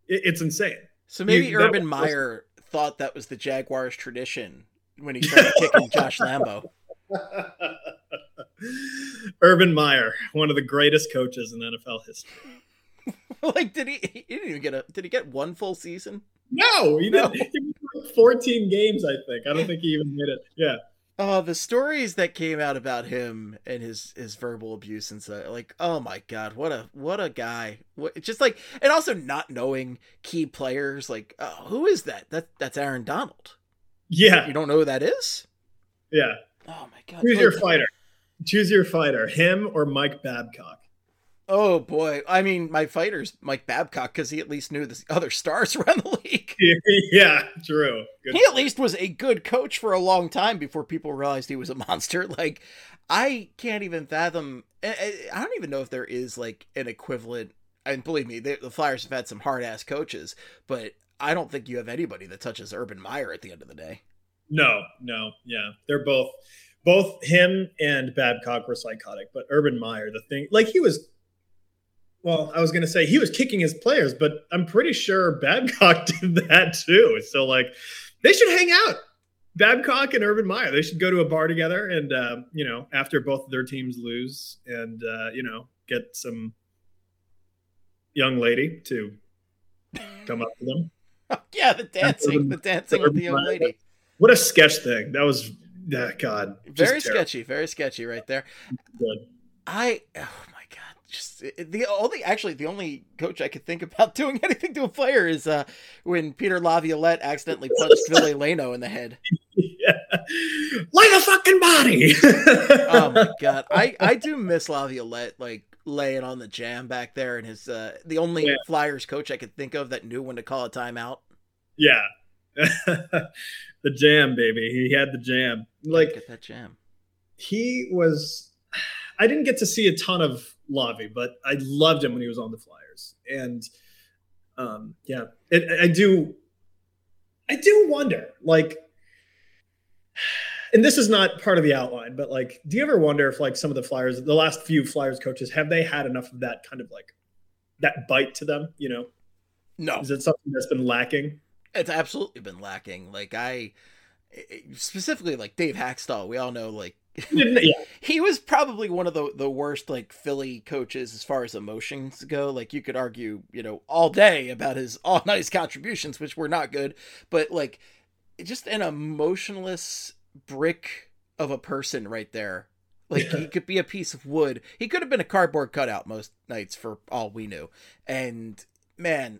it- it's insane. So maybe that Urban was- Meyer thought that was the Jaguars' tradition when he started kicking Josh Lambo. Urban Meyer, one of the greatest coaches in NFL history. like, did he? He didn't even get a. Did he get one full season? No, he No. didn't. He like 14 games, I think. I don't think he even made it. Yeah. Oh, the stories that came out about him and his his verbal abuse and stuff. Like, oh my god, what a what a guy. What, just like, and also not knowing key players. Like, oh, who is that? That that's Aaron Donald. Yeah. You don't know who that is? Yeah. Oh my god. Who's Oh, your fighter? Choose your fighter, him or Mike Babcock. Oh boy. I mean, my fighter's Mike Babcock because he at least knew the other stars around the league. yeah, true. Good. He at least was a good coach for a long time before people realized he was a monster. Like, I can't even fathom. I- I I don't even know if there is like an equivalent. And believe me, the, the Flyers have had some hard ass coaches, but I don't think you have anybody that touches Urban Meyer at the end of the day. No, no, yeah. They're both both him and Babcock were psychotic, but Urban Meyer, the thing like he was well, I was gonna say he was kicking his players, but I'm pretty sure Babcock did that too. So like they should hang out. Babcock and Urban Meyer. They should go to a bar together, and uh, you know, after both of their teams lose, and uh, you know, get some young lady to come up to them. yeah, the dancing, the dancing with the young lady. What a sketch thing! That was, uh, God, very sketchy, very sketchy, right there. Good. I oh just the only actually the only coach I could think about doing anything to a player is uh when Peter Laviolette accidentally punched Ville Leino in the head. Yeah. Like a fucking body. oh my god, I I do miss Laviolette like laying on the jam back there, and his uh the only yeah. Flyers coach I could think of that knew when to call a timeout. Yeah. the jam, baby. He had the jam. Like get that jam. He was I didn't get to see a ton of Lavi, but I loved him when he was on the Flyers. And um, yeah, it, I do I do wonder, like and this is not part of the outline, but like, do you ever wonder if like some of the Flyers, the last few Flyers coaches, have they had enough of that kind of like that bite to them? You know, no. Is it something that's been lacking? It's absolutely been lacking. Like I specifically like Dave Hakstol, we all know like yeah. he was probably one of the the worst like Philly coaches as far as emotions go. Like you could argue, you know, all day about his all nice contributions, which were not good, but like just an emotionless brick of a person right there. Like he could be a piece of wood. He could have been a cardboard cutout most nights for all we knew. And man,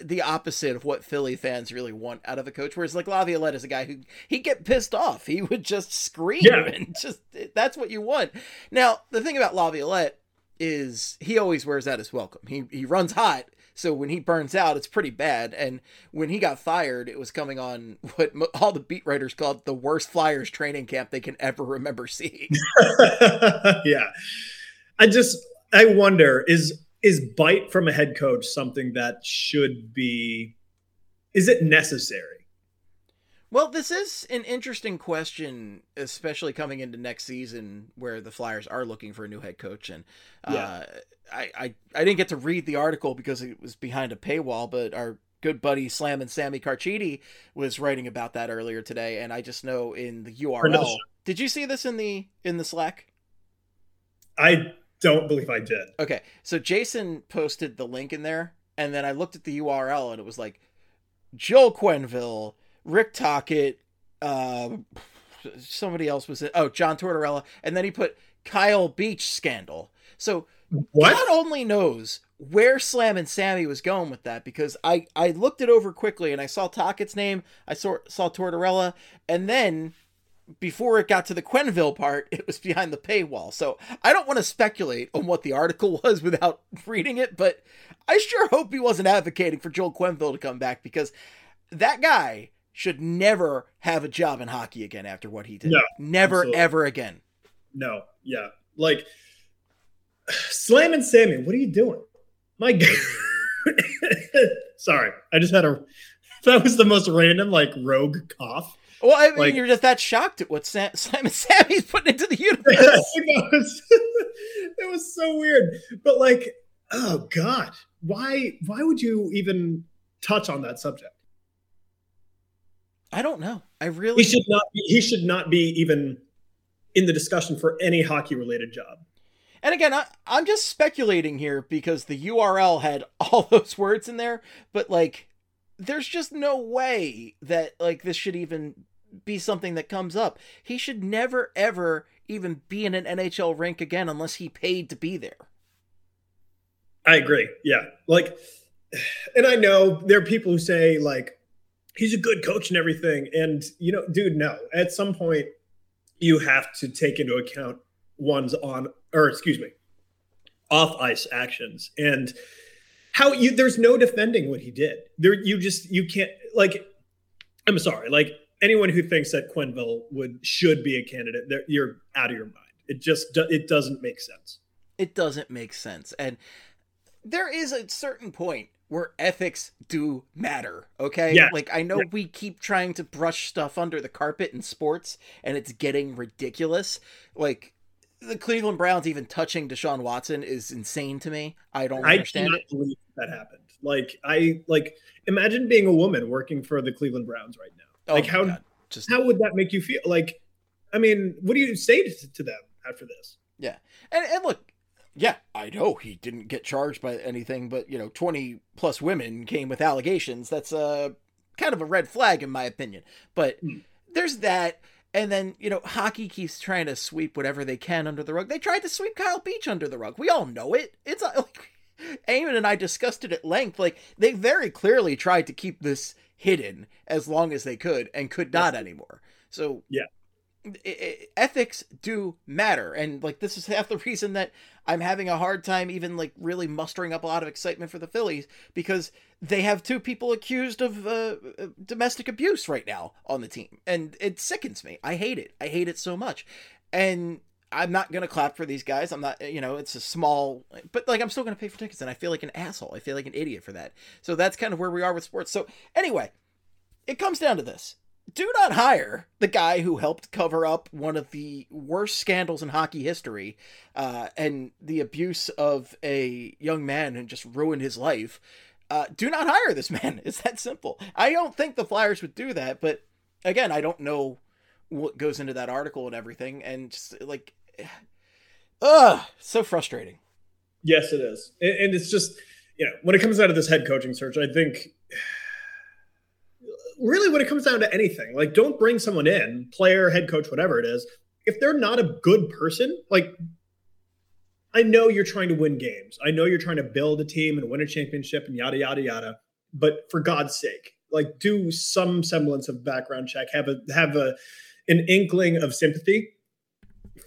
the opposite of what Philly fans really want out of a coach. Whereas like Laviolette is a guy who he'd get pissed off. He would just scream yeah. and just that's what you want. Now the thing about Laviolette is he always wears out his welcome. He he runs hot. So when he burns out, it's pretty bad. And when he got fired, it was coming on what all the beat writers called the worst Flyers training camp they can ever remember seeing. yeah, I just I wonder is is bite from a head coach something that should be is it necessary? Well this is an interesting question especially coming into next season where the flyers are looking for a new head coach. And uh, yeah. I, I i didn't get to read the article because it was behind a paywall but our good buddy slam and sammy carchidi was writing about that earlier today. And i just know in the url did you see this in the in the slack? I don't believe I did. Okay, so Jason posted the link in there, and then I looked at the URL, and it was like Joel Quenneville, Rick Tocchet, uh, somebody else was it? Oh, John Tortorella, and then he put Kyle Beach scandal. So what? God only knows where Slam and Sammy was going with that because I I looked it over quickly and I saw Tocchet's name, I saw saw Tortorella, and then before it got to the Quenneville part, it was behind the paywall. So I don't want to speculate on what the article was without reading it, but I sure hope he wasn't advocating for Joel Quenneville to come back because that guy should never have a job in hockey again after what he did. No, never, absolutely. ever again. No, yeah. Like, Slam and Sammy, what are you doing? My God. Sorry, I just had a. That was the most random, like, rogue cough. Well, I mean, like, you're just that shocked at what Sam, Simon Sammy's putting into the universe. it, was, so weird, but like, oh god, why? Why would you even touch on that subject? I don't know. I really he should not. Be, he should not be even in the discussion for any hockey related job. And again, I, I'm just speculating here because the URL had all those words in there, but like there's just no way that like this should even be something that comes up. He should never ever even be in an NHL rink again unless he paid to be there. I agree. Yeah. Like and I know there are people who say like he's a good coach and everything and you know dude no. At some point you have to take into account one's on or excuse me off ice actions and how you there's no defending what he did. There you just you can't like I'm sorry. Like anyone who thinks that Quenneville would should be a candidate, you're out of your mind. It just it doesn't make sense. It doesn't make sense, and there is a certain point where ethics do matter. Okay, yeah. like I know yeah. we keep trying to brush stuff under the carpet in sports, and it's getting ridiculous. Like the Cleveland Browns even touching Deshaun Watson is insane to me. I don't I understand it. Believe that happened. Like I like imagine being a woman working for the Cleveland Browns right now. Oh like how God. just how would that make you feel? Like, I mean, what do you say to, to them after this? Yeah. And and look, yeah, I know he didn't get charged by anything, but you know, 20 plus women came with allegations. That's uh kind of a red flag in my opinion. But Hmm. there's that and then, you know, hockey keeps trying to sweep whatever they can under the rug. They tried to sweep Kyle Beach under the rug. We all know it. It's uh, like Eamon and I discussed it at length. Like they very clearly tried to keep this hidden as long as they could and could not anymore. So Yeah. ethics do matter. And like this is half the reason that i'm having a hard time even like really mustering up a lot of excitement for the phillies because they have two people accused of uh, uh, domestic abuse right now on the team. And it sickens me. I hate it. I hate it so much. And i'm not gonna clap for these guys i'm not you know it's a small but like i'm still gonna pay for tickets and i feel like an asshole i feel like an idiot for that so that's kind of where we are with sports so anyway it comes down to this do not hire the guy who helped cover up one of the worst scandals in hockey history uh, and the abuse of a young man and just ruined his life. Uh, do not hire this man. It's that simple. I don't think the Flyers would do that, but again, I don't know what goes into that article and everything. And just like, ugh, so frustrating. Yes, it is, and, it's just you know when it comes out of this head coaching search, I think really when it comes down to anything, like don't bring someone in, player, head coach, whatever it is, if they're not a good person, like. I know you're trying to win games. I know you're trying to build a team and win a championship and yada yada yada. But for God's sake, like do some semblance of background check. Have a have a an inkling of sympathy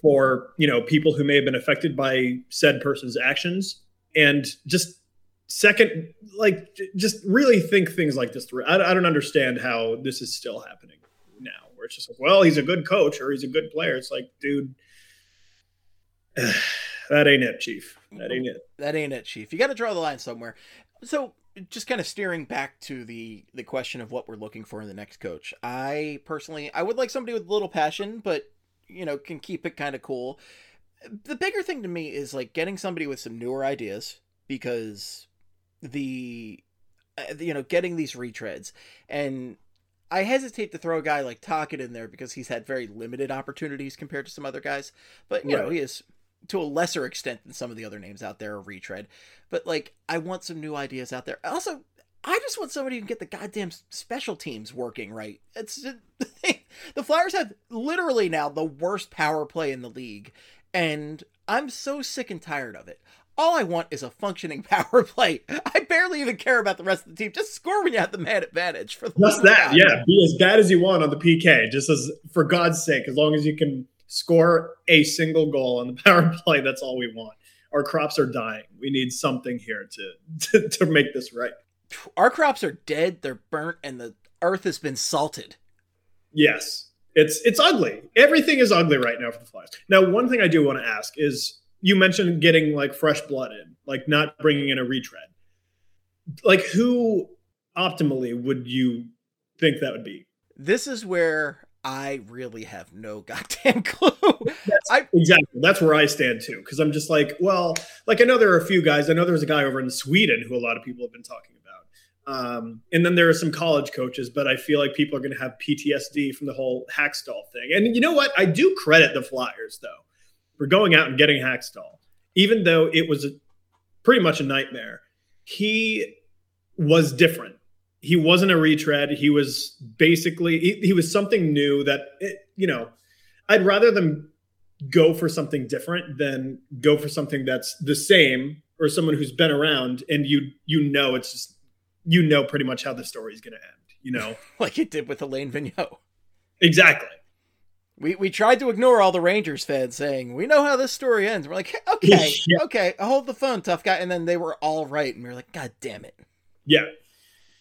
for you know people who may have been affected by said person's actions and just second like just really think things like this through I, I don't understand how this is still happening now where it's just like well he's a good coach or he's a good player it's like dude that ain't it chief that ain't it that ain't it, Chief. You got to draw the line somewhere. So, just kind of steering back to the the question of what we're looking for in the next coach. I personally, I would like somebody with a little passion, but you know, can keep it kind of cool. The bigger thing to me is like getting somebody with some newer ideas because the uh, you know getting these retreads and I hesitate to throw a guy like Tocchet in there because he's had very limited opportunities compared to some other guys. But you know, he is to a lesser extent than some of the other names out there a retread. But like, I want some new ideas out there. Also, I just want somebody who can get the goddamn special teams working right. It's the. Flyers have literally now the worst power play in the league, and I'm so sick and tired of it. All I want is a functioning power play. I barely even care about the rest of the team. Just score when you have the man advantage. For the just that God. yeah be as bad as you want on the pk just as for god's sake as long as you can score a single goal on the power play that's all we want our crops are dying we need something here to to, to make this right Our crops are dead. They're burnt, and the earth has been salted. yes it's it's ugly everything is ugly right now for the flyers now one thing i do want to ask is you mentioned getting like fresh blood in like not bringing in a retread like who optimally would you think that would be This is where I really have no goddamn clue. I Exactly. That's where I stand too. Because I'm just like, well, like I know there are a few guys. I know there's a guy over in Sweden who a lot of people have been talking. Um, and then there are some college coaches, but I feel like people are going to have PTSD from the whole Hakstol thing. And you know what? I do credit the Flyers though for going out and getting Hakstol, even though it was a, pretty much a nightmare. He was different. He wasn't a retread. He was basically he, he was something new that it, you know. I'd rather them go for something different than go for something that's the same or someone who's been around and you you know it's just you know pretty much how the story is going to end you know like it did with Alain Vigneault. exactly We we tried to ignore all the Rangers fans saying we know how this story ends. We're like, okay, Yeah. okay, hold the phone, tough guy. And then they were all right, and we were like, God damn it. yeah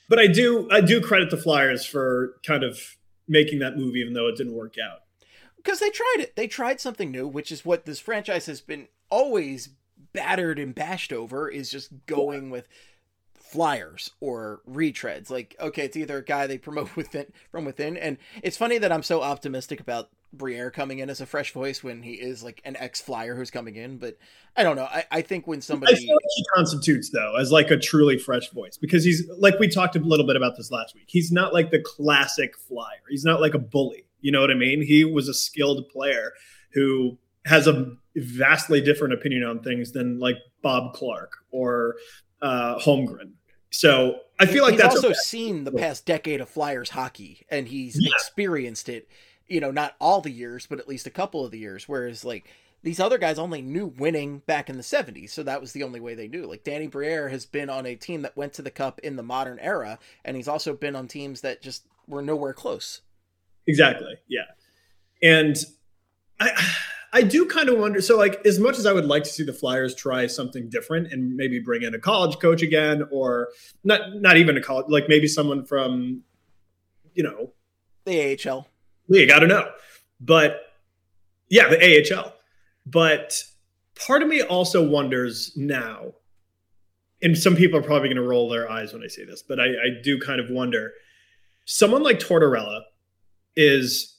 but i do i do credit the flyers for kind of making that move even though it didn't work out because they tried it. They tried something new, which is what this franchise has been always battered and bashed over. Is just going with flyers or retreads. Like, okay, it's either a guy they promote within from within, and it's funny that I'm so optimistic about Briere coming in as a fresh voice when he is like an ex flyer who's coming in. But I don't know. I, I think when somebody I feel like he constitutes though as like a truly fresh voice because he's like we talked a little bit about this last week. He's not like the classic flyer. He's not like a bully. You know what I mean? He was a skilled player who has a vastly different opinion on things than like Bob Clarke or uh, Holmgren. So I feel like he's that's also okay. seen the past decade of Flyers hockey and he's Yeah. experienced it. You know, not all the years, but at least a couple of the years. Whereas like these other guys only knew winning back in the 70s, so that was the only way they knew. Like Danny Briere has been on a team that went to the cup in the modern era, and he's also been on teams that just were nowhere close. Exactly. Yeah. And I I do kind of wonder so like as much as I would like to see the Flyers try something different and maybe bring in a college coach again or not not even a college like maybe someone from you know The AHL. league, I don't know. But yeah, the AHL. But part of me also wonders now, and some people are probably going to roll their eyes when I say this, but I, I do kind of wonder. Someone like Tortorella is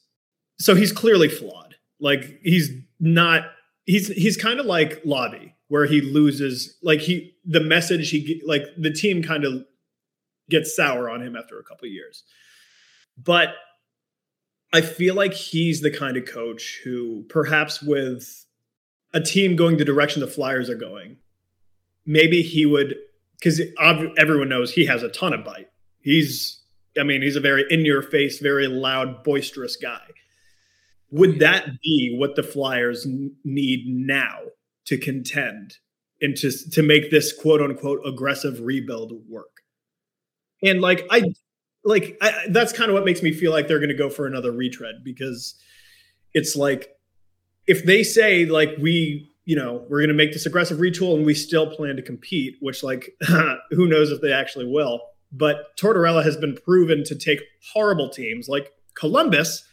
so he's clearly flawed. Like he's not. He's he's kind of like Lavi, where he loses. Like he the message he like the team kind of gets sour on him after a couple years. But I feel like he's the kind of coach who, perhaps with a team going the direction the Flyers are going, maybe he would, because everyone knows he has a ton of bite. He's, I mean, he's a very in your face, very loud, boisterous guy. Would that be what the Flyers need now to contend and to, to make this quote unquote aggressive rebuild work? And like, I like I, that's kind of what makes me feel like they're going to go for another retread because it's like if they say like we you know we're going to make this aggressive retool and we still plan to compete which like who knows if they actually will but tortorella has been proven to take horrible teams like columbus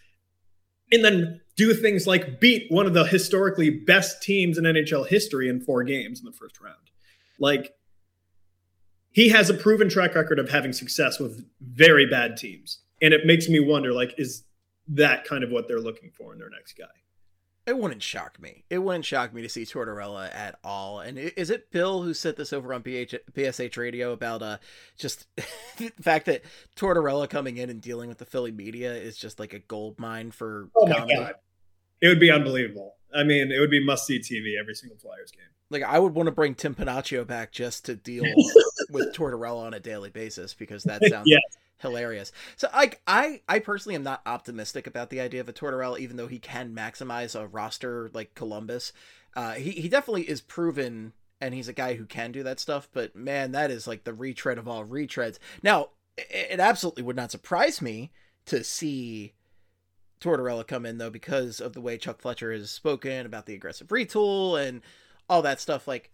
and then do things like beat one of the historically best teams in nhl history in four games in the first round like he has a proven track record of having success with very bad teams. And it makes me wonder like, is that kind of what they're looking for in their next guy? It wouldn't shock me. It wouldn't shock me to see Tortorella at all. And is it Bill who said this over on PH, PSH Radio about uh just the fact that Tortorella coming in and dealing with the Philly media is just like a gold mine for Oh my comedy? God. It would be unbelievable. I mean, it would be must see TV every single Flyers game. Like I would want to bring Tim Panaccio back just to deal with Tortorella on a daily basis because that sounds Yeah. Hilarious. So I I I personally am not optimistic about the idea of a Tortorella, even though he can maximize a roster like Columbus. Uh, he he definitely is proven, and he's a guy who can do that stuff. But man, that is like the retread of all retreads. Now, it, it absolutely would not surprise me to see Tortorella come in though because of the way Chuck Fletcher has spoken about the aggressive retool and all that stuff. Like,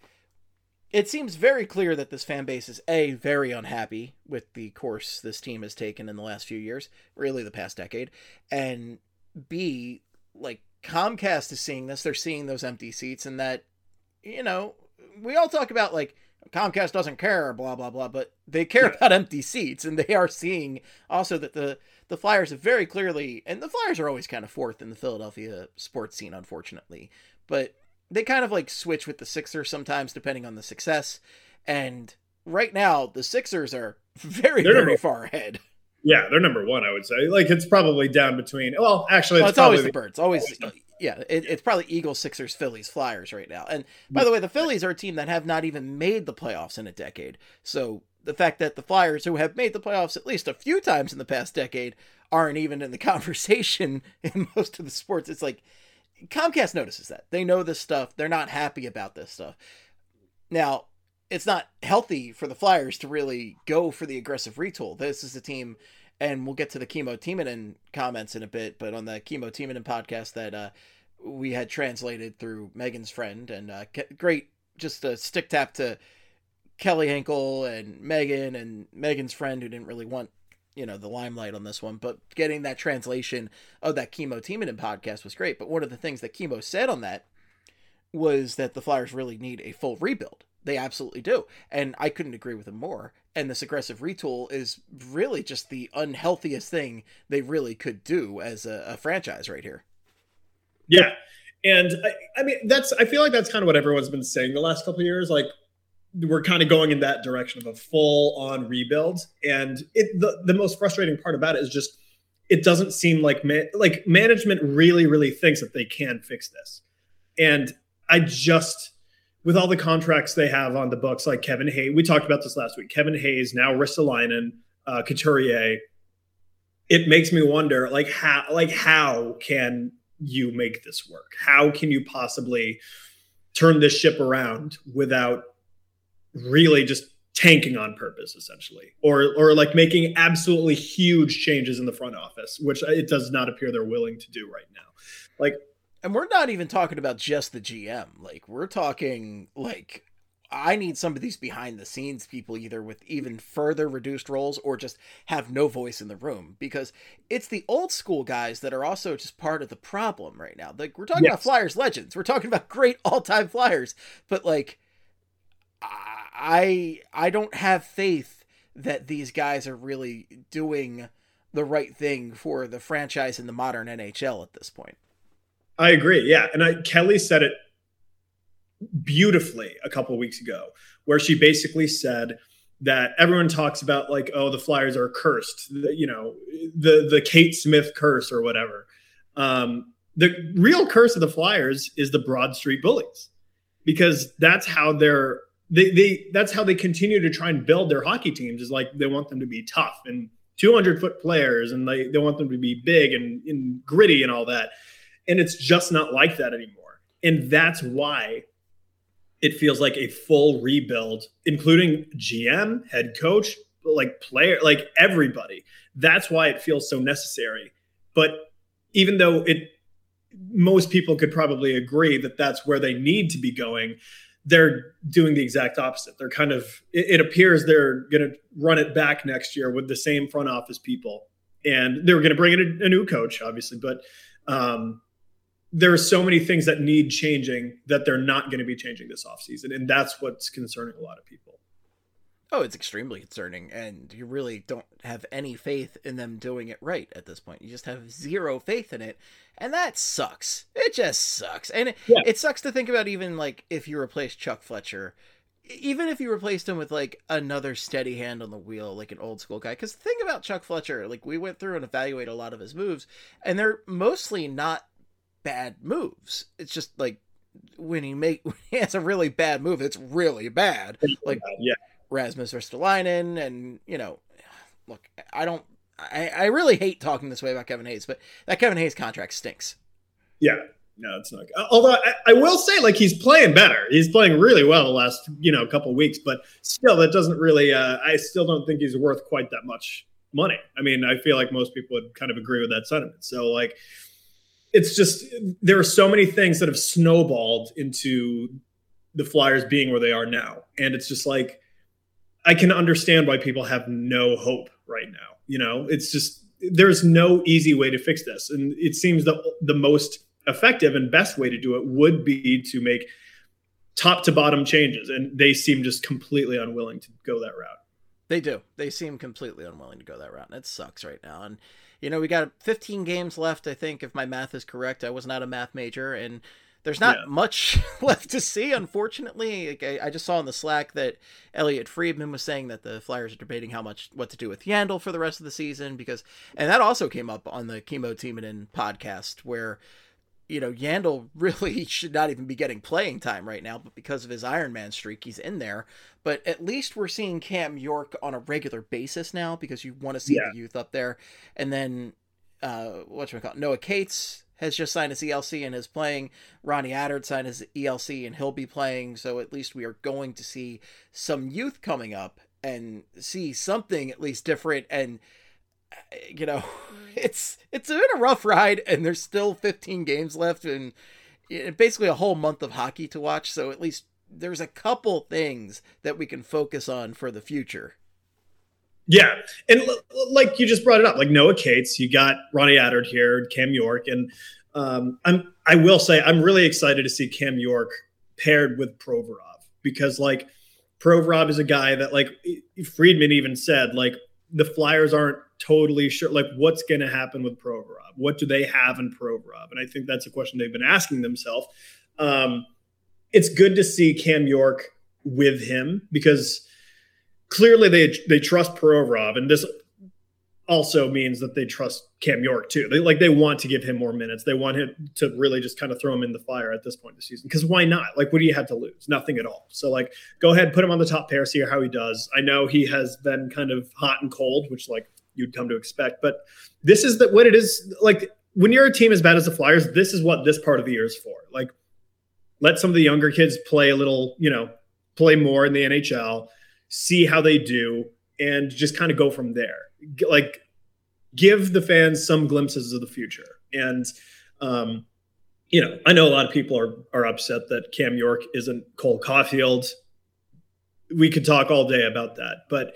it seems very clear that this fan base is a very unhappy with the course this team has taken in the last few years, really the past decade, and b like Comcast is seeing this. They're seeing those empty seats, and that you know we all talk about like Comcast doesn't care, blah blah blah, but they care about empty seats, and they are seeing also that the the Flyers have very clearly, and the Flyers are always kind of fourth in the Philadelphia sports scene, unfortunately, but they kind of like switch with the Sixers sometimes depending on the success. And right now, the Sixers are very, They're very number- far ahead. Yeah, they're number one, I would say. Like it's probably down between. Well, actually, Well, it's, it's always the Birds. Always, yeah. It, it's probably Eagles, Sixers, Phillies, Flyers right now. And by the way, the Phillies are a team that have not even made the playoffs in a decade. So the fact that the Flyers, who have made the playoffs at least a few times in the past decade, aren't even in the conversation in most of the sports, it's like Comcast notices that. They know this stuff. They're not happy about this stuff. Now, it's not healthy for the Flyers to really go for the aggressive retool. This is a team, and we'll get to the Kimmo Timonen comments in a bit, but on the Kimmo Timonen podcast that uh, we had translated through Megan's friend, and uh, great, just a stick tap to Kelly Hinkle and Megan and Megan's friend who didn't really want you know the limelight on this one but getting that translation of that Kimmo Timonen podcast was great. But one of the things that Kimmo said on that was that the flyers really need a full rebuild. They absolutely do. And i couldn't agree with him more. And this aggressive retool is really just the unhealthiest thing they really could do as a, a franchise right here. Yeah. And I, I, mean, that's, I feel like that's kind of what everyone's been saying the last couple years. Like, we're kind of going in that direction of a full on rebuild. And it, the, the most frustrating part about it is just, it doesn't seem like, man, like management really, really thinks that they can fix this. And I just, with all the contracts they have on the books, like Kevin Hayes, we talked about this last week. Kevin Hayes, now Ristolainen, uh, Couturier. It makes me wonder, like how, like how can you make this work? How can you possibly turn this ship around without really just tanking on purpose essentially or or like making absolutely huge changes in the front office which it does not appear they're willing to do right now like and we're not even talking about just the GM like we're talking like I need some of these behind the scenes people either with even further reduced roles or just have no voice in the room because it's the old school guys that are also just part of the problem right now. Like we're talking yes. about Flyers legends. We're talking about great all-time Flyers, but like I I I don't have faith that these guys are really doing the right thing for the franchise in the modern NHL at this point. I agree. Yeah, and I, Kelly said it beautifully a couple weeks ago, where she basically said that everyone talks about like, oh, the Flyers are cursed, the, you know, the the Kate Smith curse or whatever. Um, the real curse of the Flyers is the Broad Street Bullies, because that's how they're they they that's how they continue to try and build their hockey teams. Is like they want them to be tough and 200 foot players, and they they want them to be big and, and gritty and all that. And it's just not like that anymore. And that's why it feels like a full rebuild, including GM, head coach, like player, like everybody. That's why it feels so necessary. But even though it, most people could probably agree that that's where they need to be going, they're doing the exact opposite. They're kind of, it, it appears they're going to run it back next year with the same front office people. And they were going to bring in a, a new coach, obviously, but um, there are so many things that need changing that they're not going to be changing this offseason. And that's what's concerning a lot of people. Oh, it's extremely concerning. And you really don't have any faith in them doing it right at this point. You just have zero faith in it. And that sucks. It just sucks. And it, yeah. it sucks to think about even like if you replace Chuck Fletcher even if you replaced him with like another steady hand on the wheel, like an old school guy, because the thing about Chuck Fletcher, like we went through and evaluated a lot of his moves, and they're mostly not bad moves. It's just like when he make when he has a really bad move, it's really bad. Like yeah, Rasmus Ristolainen, and you know, look, I don't, I, I really hate talking this way about Kevin Hayes, but that Kevin Hayes contract stinks. Yeah, no, it's not. Although I, I, will say, like he's playing better. He's playing really well the last you know couple weeks, but still, that doesn't really. Uh, I still don't think he's worth quite that much money. I mean, I feel like most people would kind of agree with that sentiment. So like it's just there are so many things that have snowballed into the Flyers being where they are now, and it's just like I can understand why people have no hope right now. You know, it's just there's no easy way to fix this, and it seems that the most effective and best way to do it would be to make top to bottom changes, and they seem just completely unwilling to go that route. They do. They seem completely unwilling to go that route, and it sucks right now. And you know, we got 15 games left, I think, if my math is correct. I was not a math major, and there's not yeah. much left to see, unfortunately. Like, I, I, just saw in the Slack that Elliotte Friedman was saying that the Flyers are debating how much what to do with Yandle for the rest of the season because, and that also came up on the Kimmo Timonen podcast where you know, Yandle really should not even be getting playing time right now, but because of his Iron Man streak, he's in there. But at least we're seeing Cam York on a regular basis now because you want to see yeah. the youth up there. And then, uh, what you call it? Noah Cates has just signed his ELC and is playing. Ronnie Attard signed his ELC and he'll be playing. So at least we are going to see some youth coming up and see something at least different and you know, it's it's been a rough ride, and there's still 15 games left, and basically a whole month of hockey to watch. So at least there's a couple things that we can focus on for the future. Yeah, and like you just brought it up, like Noah Cates, you got Ronnie Attard here, Cam York, and um, I'm I will say I'm really excited to see Cam York paired with Provorov because like Provorov is a guy that like Friedman even said like the Flyers aren't totally sure, like what's going to happen with Provorov. What do they have in Provorov? And I think that's a question they've been asking themselves. Um, it's good to see Cam York with him because clearly they they trust Provorov, and this also means that they trust Cam York too. They like they want to give him more minutes. They want him to really just kind of throw him in the fire at this point in the season. Because why not? Like, what do you have to lose? Nothing at all. So like, go ahead, put him on the top pair, see how he does. I know he has been kind of hot and cold, which like you'd come to expect, but this is that what it is. Like when you're a team as bad as the Flyers, this is what this part of the year is for. Like, let some of the younger kids play a little, you know, play more in the NHL, see how they do, and just kind of go from there. Like give the fans some glimpses of the future. And um, you know, I know a lot of people are are upset that Cam York isn't Cole Caufield. We could talk all day about that, but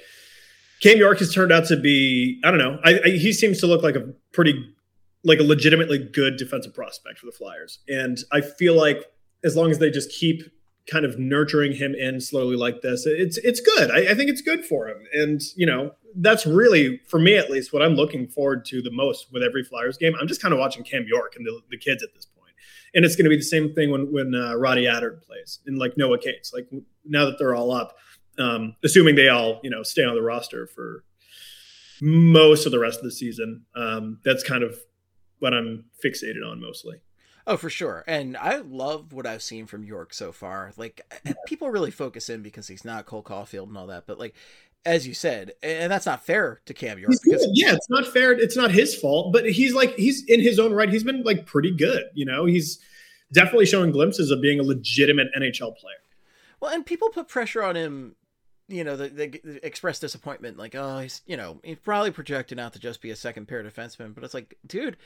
Cam York has turned out to be I don't know. I, I, he seems to look like a pretty like a legitimately good defensive prospect for the Flyers, and I feel like as long as they just keep kind of nurturing him in slowly like this, it's it's good. I, I think it's good for him, and you know that's really for me at least what I'm looking forward to the most with every Flyers game. I'm just kind of watching Cam York and the, the kids at this point. and it's going to be the same thing when when uh, Ronnie Attard plays and like Noah Cates. Like now that they're all up, um, assuming they all you know stay on the roster for most of the rest of the season, um, that's kind of what I'm fixated on mostly. Oh, for sure. And I love what I've seen from York so far. Like, people really focus in because he's not Cole Caufield and all that. But, like, as you said, and that's not fair to Cam York. Because, yeah, it's not fair. It's not his fault, but he's like he's in his own right. He's been like pretty good. You know, he's definitely showing glimpses of being a legitimate NHL player. Well, and people put pressure on him. You know, they, they express disappointment, like, oh, he's you know he's probably projected out to just be a second pair defenseman. But it's like, dude,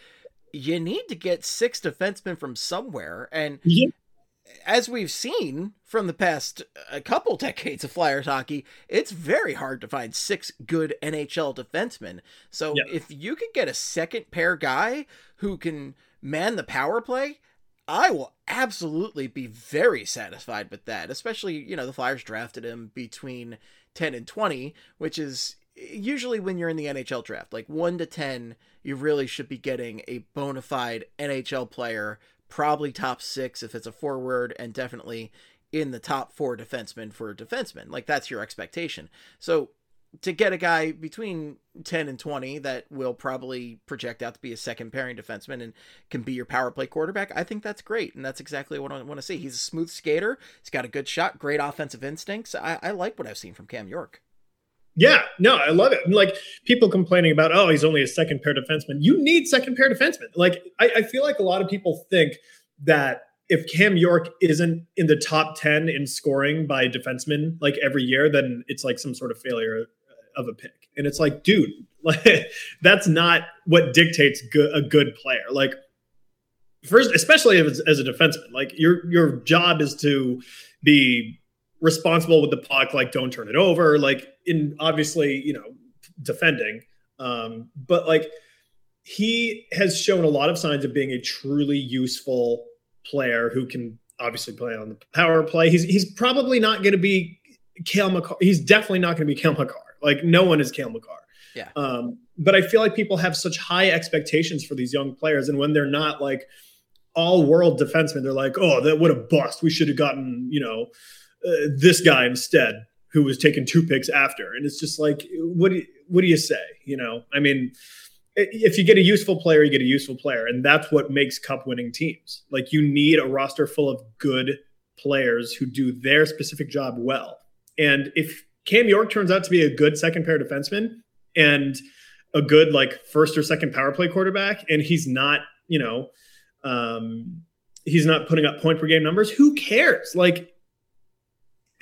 you need to get six defensemen from somewhere, and yeah as we've seen from the past a couple decades of Flyers hockey, it's very hard to find six good NHL defensemen. So yep. if you can get a second pair guy who can man the power play, I will absolutely be very satisfied with that. Especially, you know, the Flyers drafted him between 10 and 20, which is usually when you're in the NHL draft, like 1 to 10, you really should be getting a bona fide NHL player probably top six if it's a forward, and definitely in the top four defensemen for a defenseman. Like that's your expectation. So to get a guy between 10 and 20 that will probably project out to be a second pairing defenseman and can be your power play quarterback, I think that's great. And that's exactly what I want to see. He's a smooth skater. He's got a good shot, great offensive instincts. I, I like what I've seen from Cam York. Yeah, no, I love it. Like people complaining about, oh, he's only a second pair defenseman. You need second pair defenseman. Like I, I feel like a lot of people think that if Cam York isn't in the top 10 in scoring by defensemen like every year, then it's like some sort of failure of a pick. And it's like, dude, like that's not what dictates good, a good player. Like first, especially it's as a defenseman, like your your job is to be responsible with the puck, like don't turn it over, like in obviously, you know, defending. Um, but like he has shown a lot of signs of being a truly useful player who can obviously play on the power play. He's he's probably not going to be Cale Makar. He's definitely not going to be Cale Makar. Like no one is Cale Makar. Yeah. Um, but I feel like people have such high expectations for these young players, and when they're not like all world defensemen, they're like, oh, that would have bust. We should have gotten you know uh, this guy instead, who was taken two picks after. And it's just like, what do you, what do you say? You know, I mean, if you get a useful player, you get a useful player, and that's what makes cup winning teams. Like you need a roster full of good players who do their specific job well. And if Cam York turns out to be a good second pair defenseman and a good like first or second power play quarterback, and he's not, you know, um, he's not putting up point per game numbers, who cares? Like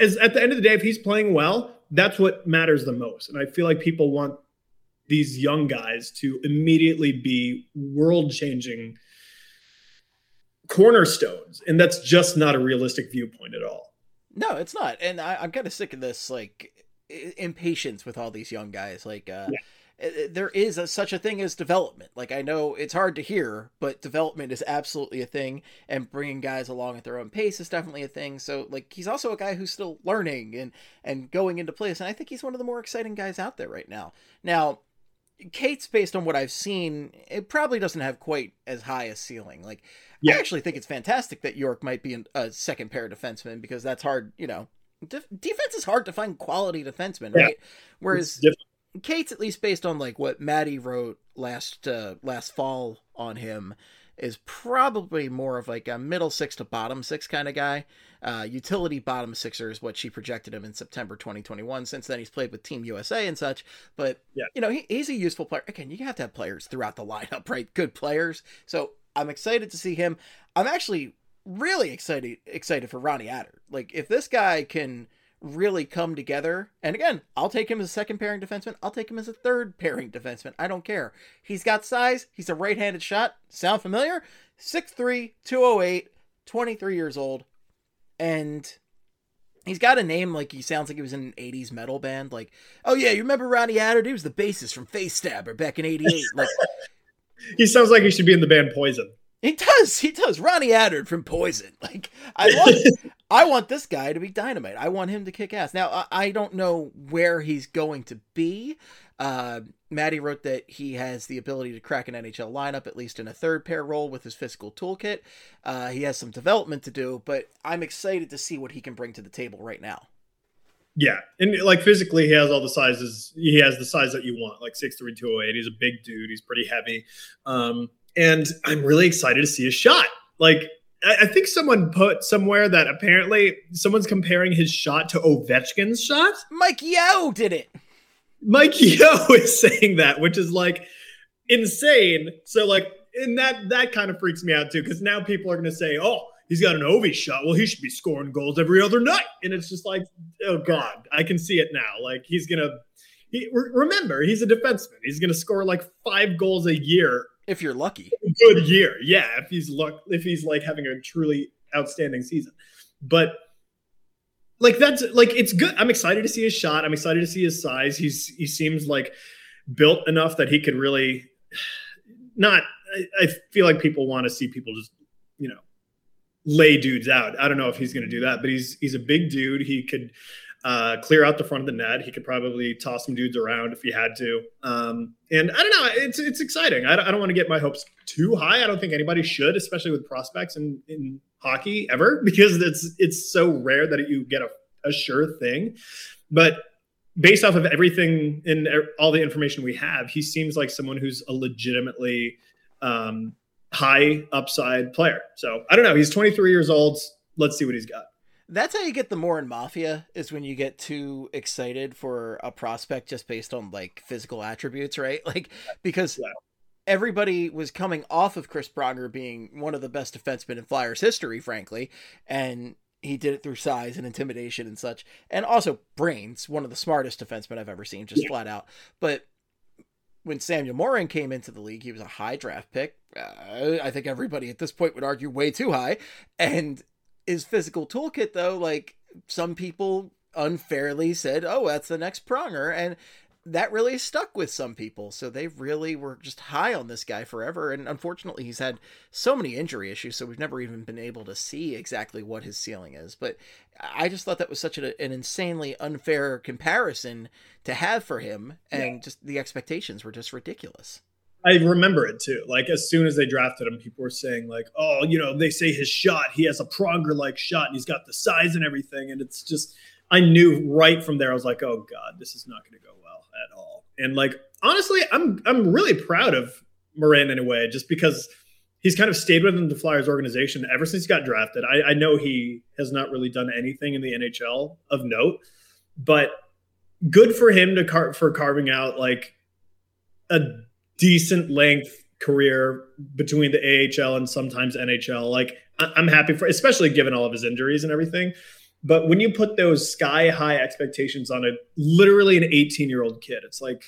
as at the end of the day, if he's playing well, that's what matters the most. And I feel like people want these young guys to immediately be world changing cornerstones. And that's just not a realistic viewpoint at all. No, it's not. And I, am kind of sick of this like impatience with all these young guys. Like, uh, yeah uh, Uh, there is a, such a thing as development. Like I know it's hard to hear, but development is absolutely a thing, and bringing guys along at their own pace is definitely a thing. So like he's also a guy who's still learning and and going into place, and I think he's one of the more exciting guys out there right now. Now. Cates based on what I've seen, it probably doesn't have quite as high a ceiling. Like, Yeah. I actually think it's fantastic that York might be an- a second pair defenseman because that's hard. You know, def- defense is hard to find quality defensemen, Yeah. right? Whereas Cates, at least based on like what Maddie wrote last uh, last fall on him, is probably more of like a middle six to bottom six kind of guy. Uh, utility bottom sixer is what she projected him in September 2021. Since then, he's played with Team USA and such. But Yeah. you know, he, he's a useful player. Again, you have to have players throughout the lineup, right? Good players. So I'm excited to see him. I'm actually really excited excited for Ronnie Attard. Like if this guy can really come together. And again, I'll take him as a second pairing defenseman. I'll take him as a third pairing defenseman. I don't care. He's got size. He's a right handed shot. Sound familiar? 6'3, 208, 23 years old. And he's got a name like he sounds like he was in an 80s metal band. Like, oh yeah, you remember Ronnie Attard? He was the bassist from Face Stabber back in 88. Like, He sounds like he should be in the band Poison. He does. He does. Ronnie Attard from Poison. Like, I want. I want this guy to be dynamite. I want him to kick ass. Now, I, I don't know where he's going to be. Uh, Maddie wrote that he has the ability to crack an NHL lineup, at least in a third pair role with his physical toolkit. Uh, he has some development to do, but I'm excited to see what he can bring to the table right now. Yeah, and like physically, he has all the sizes. He has the size that you want, like 6'3", 208. He's a big dude. He's pretty heavy, um, and I'm really excited to see his shot. Like, I, I think someone put somewhere that apparently someone's comparing his shot to Ovechkin's shot. Mike Yeo did it. Mike Yeo is saying that, which is like insane. So like, and that that kind of freaks me out too, because now people are going to say, "Oh, he's got an Ovi shot. Well, he should be scoring goals every other night." And it's just like, oh god, I can see it now. Like he's gonna. He, remember, he's a defenseman. He's gonna score like five goals a year. If you're lucky. Good year, yeah. If he's luck, if he's like having a truly outstanding season, but like that's like it's good. I'm excited to see his shot. I'm excited to see his size. He's he seems like built enough that he could really not. I, I feel like people want to see people just you know lay dudes out. I don't know if he's going to do that, but he's he's a big dude. He could uh, clear out the front of the net. He could probably toss some dudes around if he had to. Um, and I don't know. It's it's exciting. I don't, don't want to get my hopes too high. I don't think anybody should, especially with prospects in in hockey ever, because it's it's so rare that you get a, a sure thing. But based off of everything and all the information we have, he seems like someone who's a legitimately um, high upside player. So I don't know. He's 23 years old. Let's see what he's got. That's how you get the Morin Mafia is when you get too excited for a prospect just based on like physical attributes, right? Like because Yeah. everybody was coming off of Chris Pronger being one of the best defensemen in Flyers history, frankly, and he did it through size and intimidation and such, and also brains, one of the smartest defensemen I've ever seen, just Yeah. flat out. But when Samuel Morin came into the league, he was a high draft pick. Uh, I think everybody at this point would argue way too high, and his physical toolkit though like some people unfairly said oh that's the next pronger and that really stuck with some people. So they really were just high on this guy forever and unfortunately he's had so many injury issues so we've never even been able to see exactly what his ceiling is. But i just thought that was such a, an insanely unfair comparison to have for him and just the expectations were just ridiculous I remember it too. Like as soon as they drafted him, people were saying like, "Oh, you know, they say his shot. He has a Pronger like shot, and he's got the size and everything." And it's just, I knew right from there. I was like, "Oh God, this is not going to go well at all." And like honestly, I'm I'm really proud of Morin in a way, just because he's kind of stayed within the Flyers organization ever since he got drafted. I, I know he has not really done anything in the NHL of note, but good for him to car- for carving out like a decent length career between the AHL and sometimes NHL. Like I- I'm happy for, especially given all of his injuries and everything. But when you put those sky high expectations on a literally an 18 year old kid, it's like,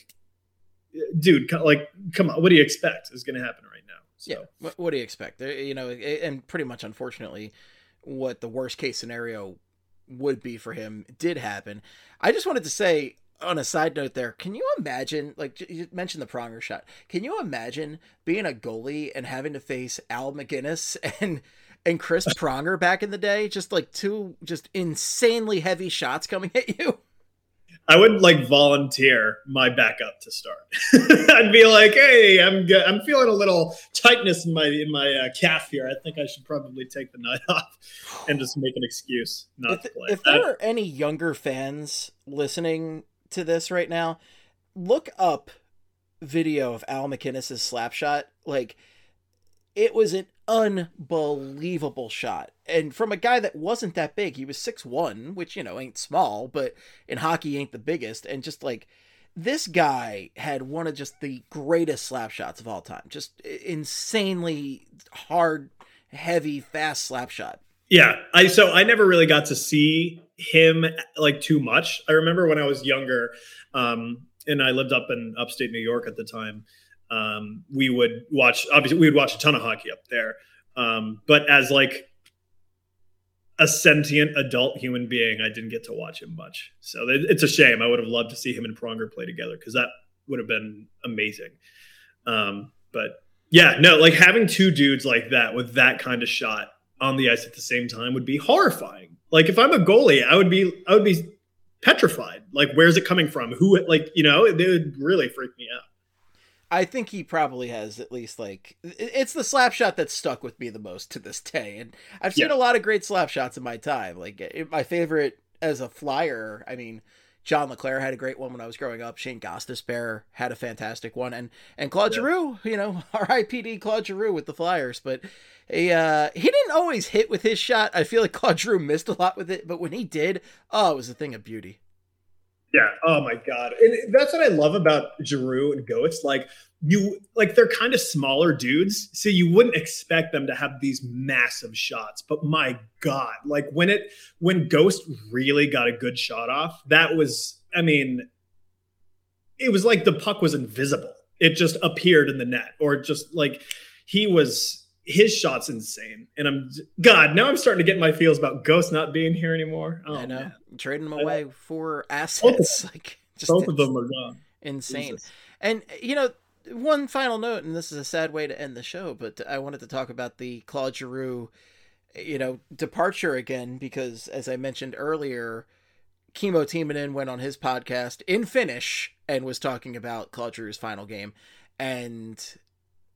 dude, like, come on, what do you expect is going to happen right now? So, Yeah. What do you expect? You know, and pretty much, unfortunately, what the worst case scenario would be for him did happen. I just wanted to say, on a side note there, can you imagine, like you mentioned the Pronger shot, can you imagine being a goalie and having to face Al MacInnis and and Chris Pronger back in the day? Just like two just insanely heavy shots coming at you. I would like volunteer my backup to start. I'd be like, "Hey, I'm good. I'm feeling a little tightness in my in my uh, calf here. I think I should probably take the night off and just make an excuse not if, to play." If there are any younger fans listening to this right now, look up video of Al MacInnis's slap shot. Like it was an unbelievable shot. And from a guy that wasn't that big, he was six one, which, you know, ain't small, but in hockey ain't the biggest. And just like this guy had one of just the greatest slap shots of all time. Just insanely hard, heavy, fast slap shot. Yeah, I so I never really got to see him like too much. I remember when I was younger, um, and I lived up in upstate New York at the time. Um, we would watch obviously we would watch a ton of hockey up there. Um, but as like a sentient adult human being, I didn't get to watch him much. So it's a shame. I would have loved to see him and Pronger play together because that would have been amazing. Um, but yeah, no, like having two dudes like that with that kind of shot on the ice at the same time would be horrifying. Like if I'm a goalie, I would be I would be petrified. Like where's it coming from? Who like you know, it would really freak me out. I think he probably has at least like it's the slap shot that stuck with me the most to this day, and I've seen yeah. a lot of great slap shots in my time. Like my favorite as a flyer, I mean, John LeClair had a great one when I was growing up. Shane Gostisbehere had a fantastic one, and and Claude yeah. Giroux, you know, R.I.P.D. Claude Giroux with the Flyers, but he uh, he didn't always hit with his shot. I feel like Claude Giroux missed a lot with it, but when he did, oh, it was a thing of beauty. Yeah. Oh my god. And that's what I love about Giroux and Ghost. Like you, like they're kind of smaller dudes, so you wouldn't expect them to have these massive shots. But my god, like when it when Ghost really got a good shot off, that was. I mean, it was like the puck was invisible. It just appeared in the net, or just like he was his shot's insane. And I'm God, now I'm starting to get my feels about Ghost not being here anymore. Oh, I know. Man. Trading them away for assets. Both, like just both of them are gone. Insane. Jesus. And you know, one final note, and this is a sad way to end the show, but I wanted to talk about the Claude Giroux, you know, departure again, because as I mentioned earlier, Kimmo Timonen went on his podcast in Finnish and was talking about Claude Giroux's final game. And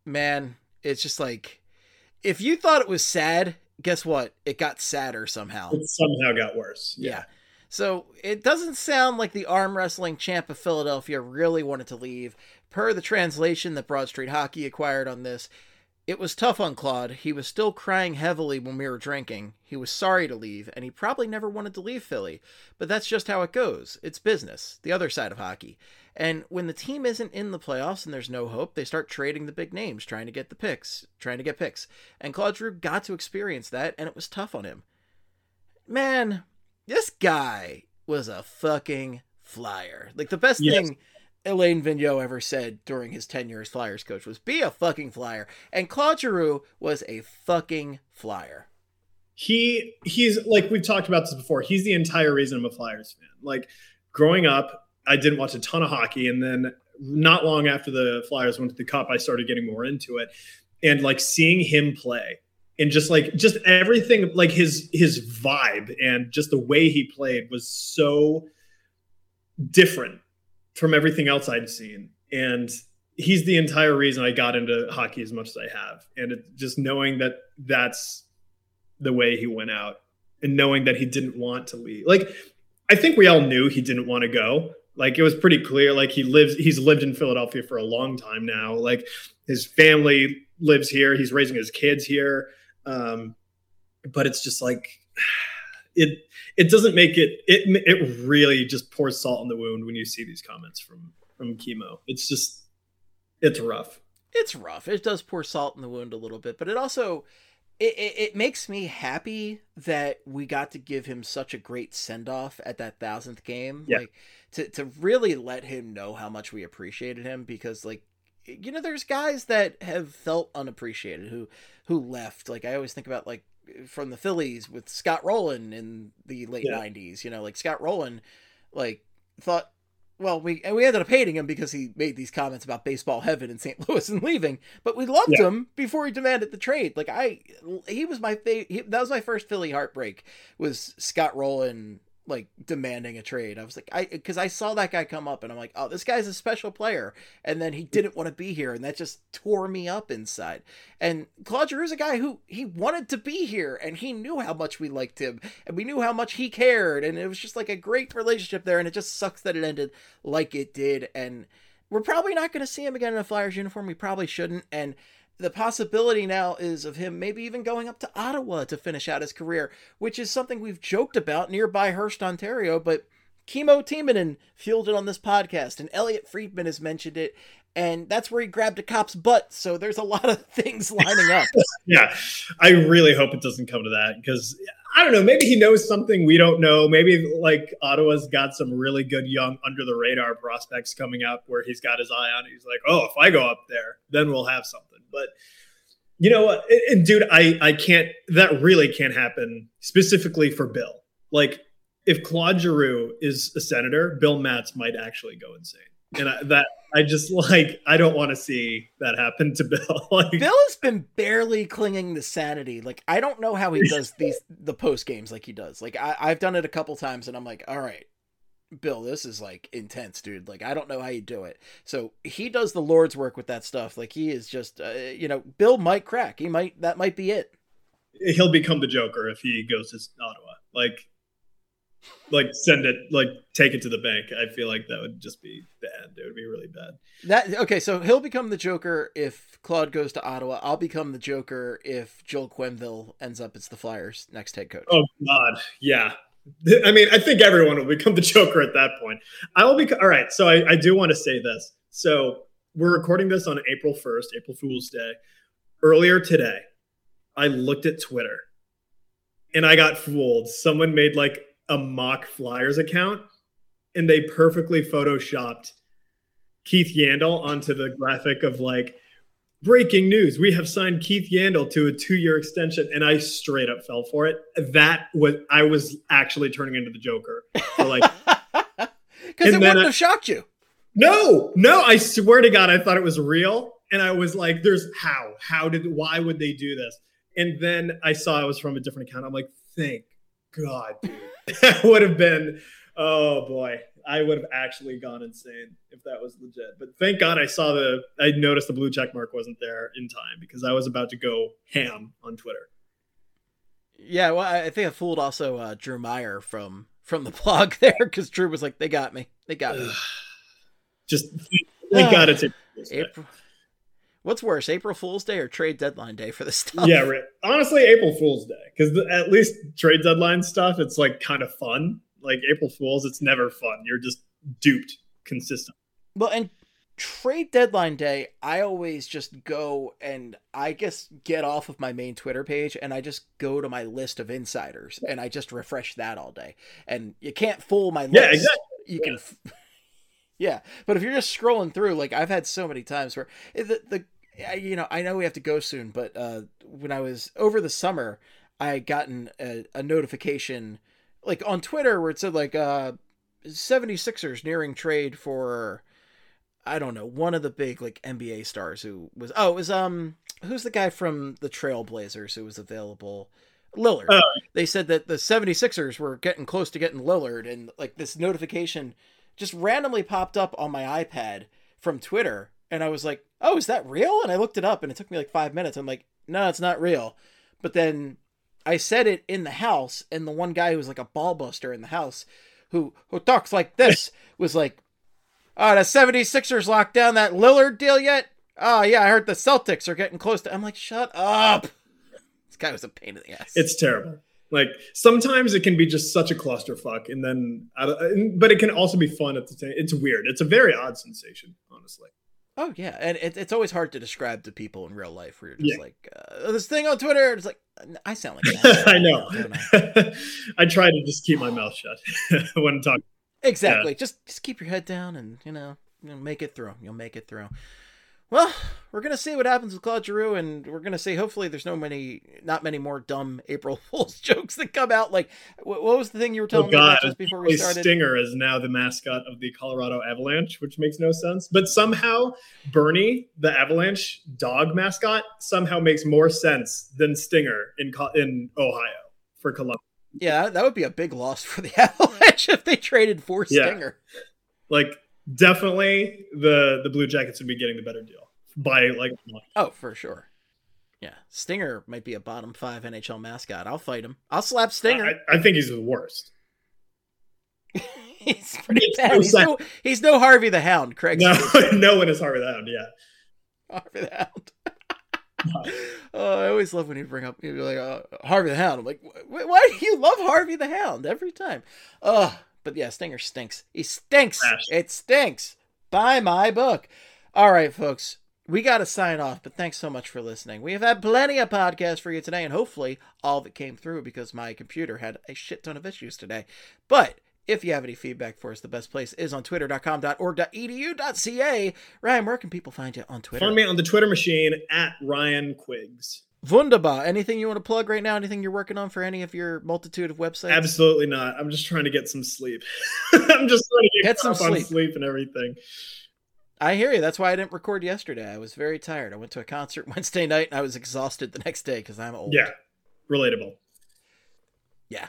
man, it's just like if you thought it was sad, guess what? It got sadder somehow. It somehow got worse. Yeah. yeah. So it doesn't sound like the arm wrestling champ of Philadelphia really wanted to leave. Per the translation that Broad Street Hockey acquired on this, it was tough on Claude. He was still crying heavily when we were drinking. He was sorry to leave, and he probably never wanted to leave Philly. But that's just how it goes. It's business, the other side of hockey. And when the team isn't in the playoffs and there's no hope, they start trading the big names, trying to get the picks, trying to get picks. And Claude Giroux got to experience that, and it was tough on him. Man, this guy was a fucking flyer. Like the best yes. thing Alain Vigneault ever said during his tenure as Flyers coach was be a fucking flyer. And Claude Giroux was a fucking flyer. He he's like we've talked about this before. He's the entire reason I'm a Flyers fan. Like growing up, I didn't watch a ton of hockey, and then not long after the Flyers went to the Cup, I started getting more into it, and like seeing him play and just like just everything like his his vibe and just the way he played was so different from everything else I'd seen and he's the entire reason I got into hockey as much as I have and it, just knowing that that's the way he went out and knowing that he didn't want to leave like I think we all knew he didn't want to go like it was pretty clear. Like he lives, he's lived in Philadelphia for a long time now. Like his family lives here. He's raising his kids here. Um, but it's just like it. It doesn't make it. It it really just pours salt in the wound when you see these comments from from Kimmo. It's just it's rough. It's rough. It does pour salt in the wound a little bit, but it also it, it, it, makes me happy that we got to give him such a great send off at that thousandth game. Yeah. Like to to really let him know how much we appreciated him because like you know there's guys that have felt unappreciated who who left. Like I always think about like from the Phillies with Scott Rolen in the late yeah. 90s, you know, like Scott Rolen like thought well, we and we ended up hating him because he made these comments about baseball heaven in St. Louis and leaving. But we loved Yeah. him before he demanded the trade. Like I, he was my favorite. That was my first Philly heartbreak. Was Scott Rolen like demanding a trade? I was like, I because I saw that guy come up and I'm like, oh, this guy's a special player. And then he didn't want to be here, and that just tore me up inside. And Claude Giroux's a guy who he wanted to be here, and he knew how much we liked him, and we knew how much he cared, and it was just like a great relationship there. And it just sucks that it ended like it did. And we're probably not going to see him again in a Flyers uniform. We probably shouldn't. And the possibility now is of him maybe even going up to Ottawa to finish out his career, which is something we've joked about nearby Hearst, Ontario. But Kimmo Timonen fueled it on this podcast, and Elliotte Friedman has mentioned it, and that's where he grabbed a cop's butt. So there's a lot of things lining up. yeah, I really hope it doesn't come to that because I don't know. Maybe he knows something we don't know. Maybe like Ottawa's got some really good young under the radar prospects coming up where he's got his eye on. it. He's like, oh, if I go up there, then we'll have something. But you know what, and- dude, I I can't. That really can't happen specifically for Bill. Like if Claude Giroux is a senator, Bill Matz might actually go insane. And I, that I just like I don't want to see that happen to Bill. like, Bill has been barely clinging to sanity. Like I don't know how he does these the post games like he does. Like I, I've done it a couple times, and I'm like, all right, Bill, this is like intense, dude. Like I don't know how you do it. So he does the Lord's work with that stuff. Like he is just, uh, you know, Bill might crack. He might that might be it. he'll become the Joker if he goes to Ottawa. Like, like send it, like take it to the bank. I feel like that would just be bad. It would be really bad. That okay, so he'll become the Joker if Claude goes to Ottawa. I'll become the Joker if Joel Quenneville ends up as the Flyers' next head coach. Oh God, yeah. I mean, I think everyone will become the Joker at that point. I will be all right. So I, I do want to say this. So we're recording this on April first, April Fool's Day. Earlier today, I looked at Twitter, and I got fooled. Someone made like a mock Flyers account, and they perfectly photoshopped Keith Yandle onto the graphic of like breaking news. We have signed keith yandle to a two-year extension and i straight up fell for it. That was i was actually turning into the joker. For like Because it wouldn't I- have shocked you. no no i swear to god i thought it was real and i was like there's how? How did why would they do this? And then i saw it was from a different account. I'm like thank god dude that would have been oh boy i would have actually gone insane if that was legit but thank god i saw the i noticed the blue check mark wasn't there in time because i was about to go ham on twitter Yeah, well, I think I fooled also uh, Drew Meyer from from the blog there because Drew was like, "They got me, they got me." just thank god it's April. What's worse, April Fool's Day or trade deadline day for this stuff? yeah right. honestly april fool's day because at least trade deadline stuff it's like kind of fun like april fools it's never fun you're just duped consistent Well, and trade deadline day, I always just go and I guess get off of my main Twitter page and I just go to my list of insiders and I just refresh that all day. And you can't fool my list. Yeah, exactly. You can. Yeah, but if you're just scrolling through, like I've had so many times where eh, the the I- you know I know we have to go soon, but uh, when I was over the summer, I had gotten a, a notification like on Twitter where it said like uh 76ers nearing trade for I don't know, one of the big like NBA stars who was oh, it was um who's the guy from the Trailblazers who was available? Lillard. Oh. They said that the 76ers were getting close to getting Lillard and like this notification just randomly popped up on my iPad from Twitter and I was like, "Oh, is that real?" And I looked it up and it took me like 5 minutes. I'm like, "No, it's not real." But then I said it in the house and the one guy who was like a ball buster in the house who who talks like this was like, "Oh, the 76ers locked down that Lillard deal yet?" Oh, yeah, I heard the Celtics are getting close to I'm like, "Shut up." This guy was a pain in the ass. it's terrible like sometimes it can be just such a clusterfuck and then I don't- but it can also be fun at the same it's weird it's a very odd sensation honestly Oh yeah, and it, it's always hard to describe to people in real life where you're just Yeah. like uh, this thing on Twitter. It's like I sound like asshole i know I? i try to just keep my mouth shut when talking exactly. Just just keep your head down and you know make it through. You'll make it through. Well, we're gonna see what happens with Claude Giroux, and we're gonna see. Hopefully, there's no many, not many more dumb April Fool's jokes that come out. Like, what, what was the thing you were Oh telling me God! about just before we started? Stinger is now the mascot of the Colorado Avalanche, which makes no sense. But somehow Bernie, the Avalanche dog mascot, somehow makes more sense than Stinger in in Ohio for Columbus. Yeah, that would be a big loss for the Avalanche if they traded for Yeah. Stinger. Like definitely the the Blue Jackets would be getting the better deal by like. Oh, for sure. Yeah, Stinger might be a bottom five NHL mascot. I'll fight him. I'll slap Stinger. I, I think he's the worst. he's pretty bad. no He's no, he's no Harvey the Hound, Craig. No, no one is Harvey the Hound. Yeah, Harvey the Hound. oh, I always love when you bring up you like uh, Harvey the Hound. I'm like, why do you love Harvey the Hound every time? Uh, but yeah, Stinger stinks. He stinks. It stinks. Buy my book. All right, folks. We got to sign off, but thanks so much for listening. We have had plenty of podcasts for you today, and hopefully all it came through because my computer had a shit ton of issues today. But if you have any feedback for us, the best place is on twitter.com.org.edu.ca. Ryan, where can people find you on Twitter? find me on the Twitter machine at Ryan Quiggs. Wunderbar. Anything you want to plug right now? Anything you're working on for any of your multitude of websites? Absolutely not. I'm just trying to get some sleep. I'm just trying to get, Get some sleep. sleep and everything. I hear you. That's why I didn't record yesterday. I was very tired. I went to a concert Wednesday night and I was exhausted the next day because I'm old. Yeah, relatable. Yeah.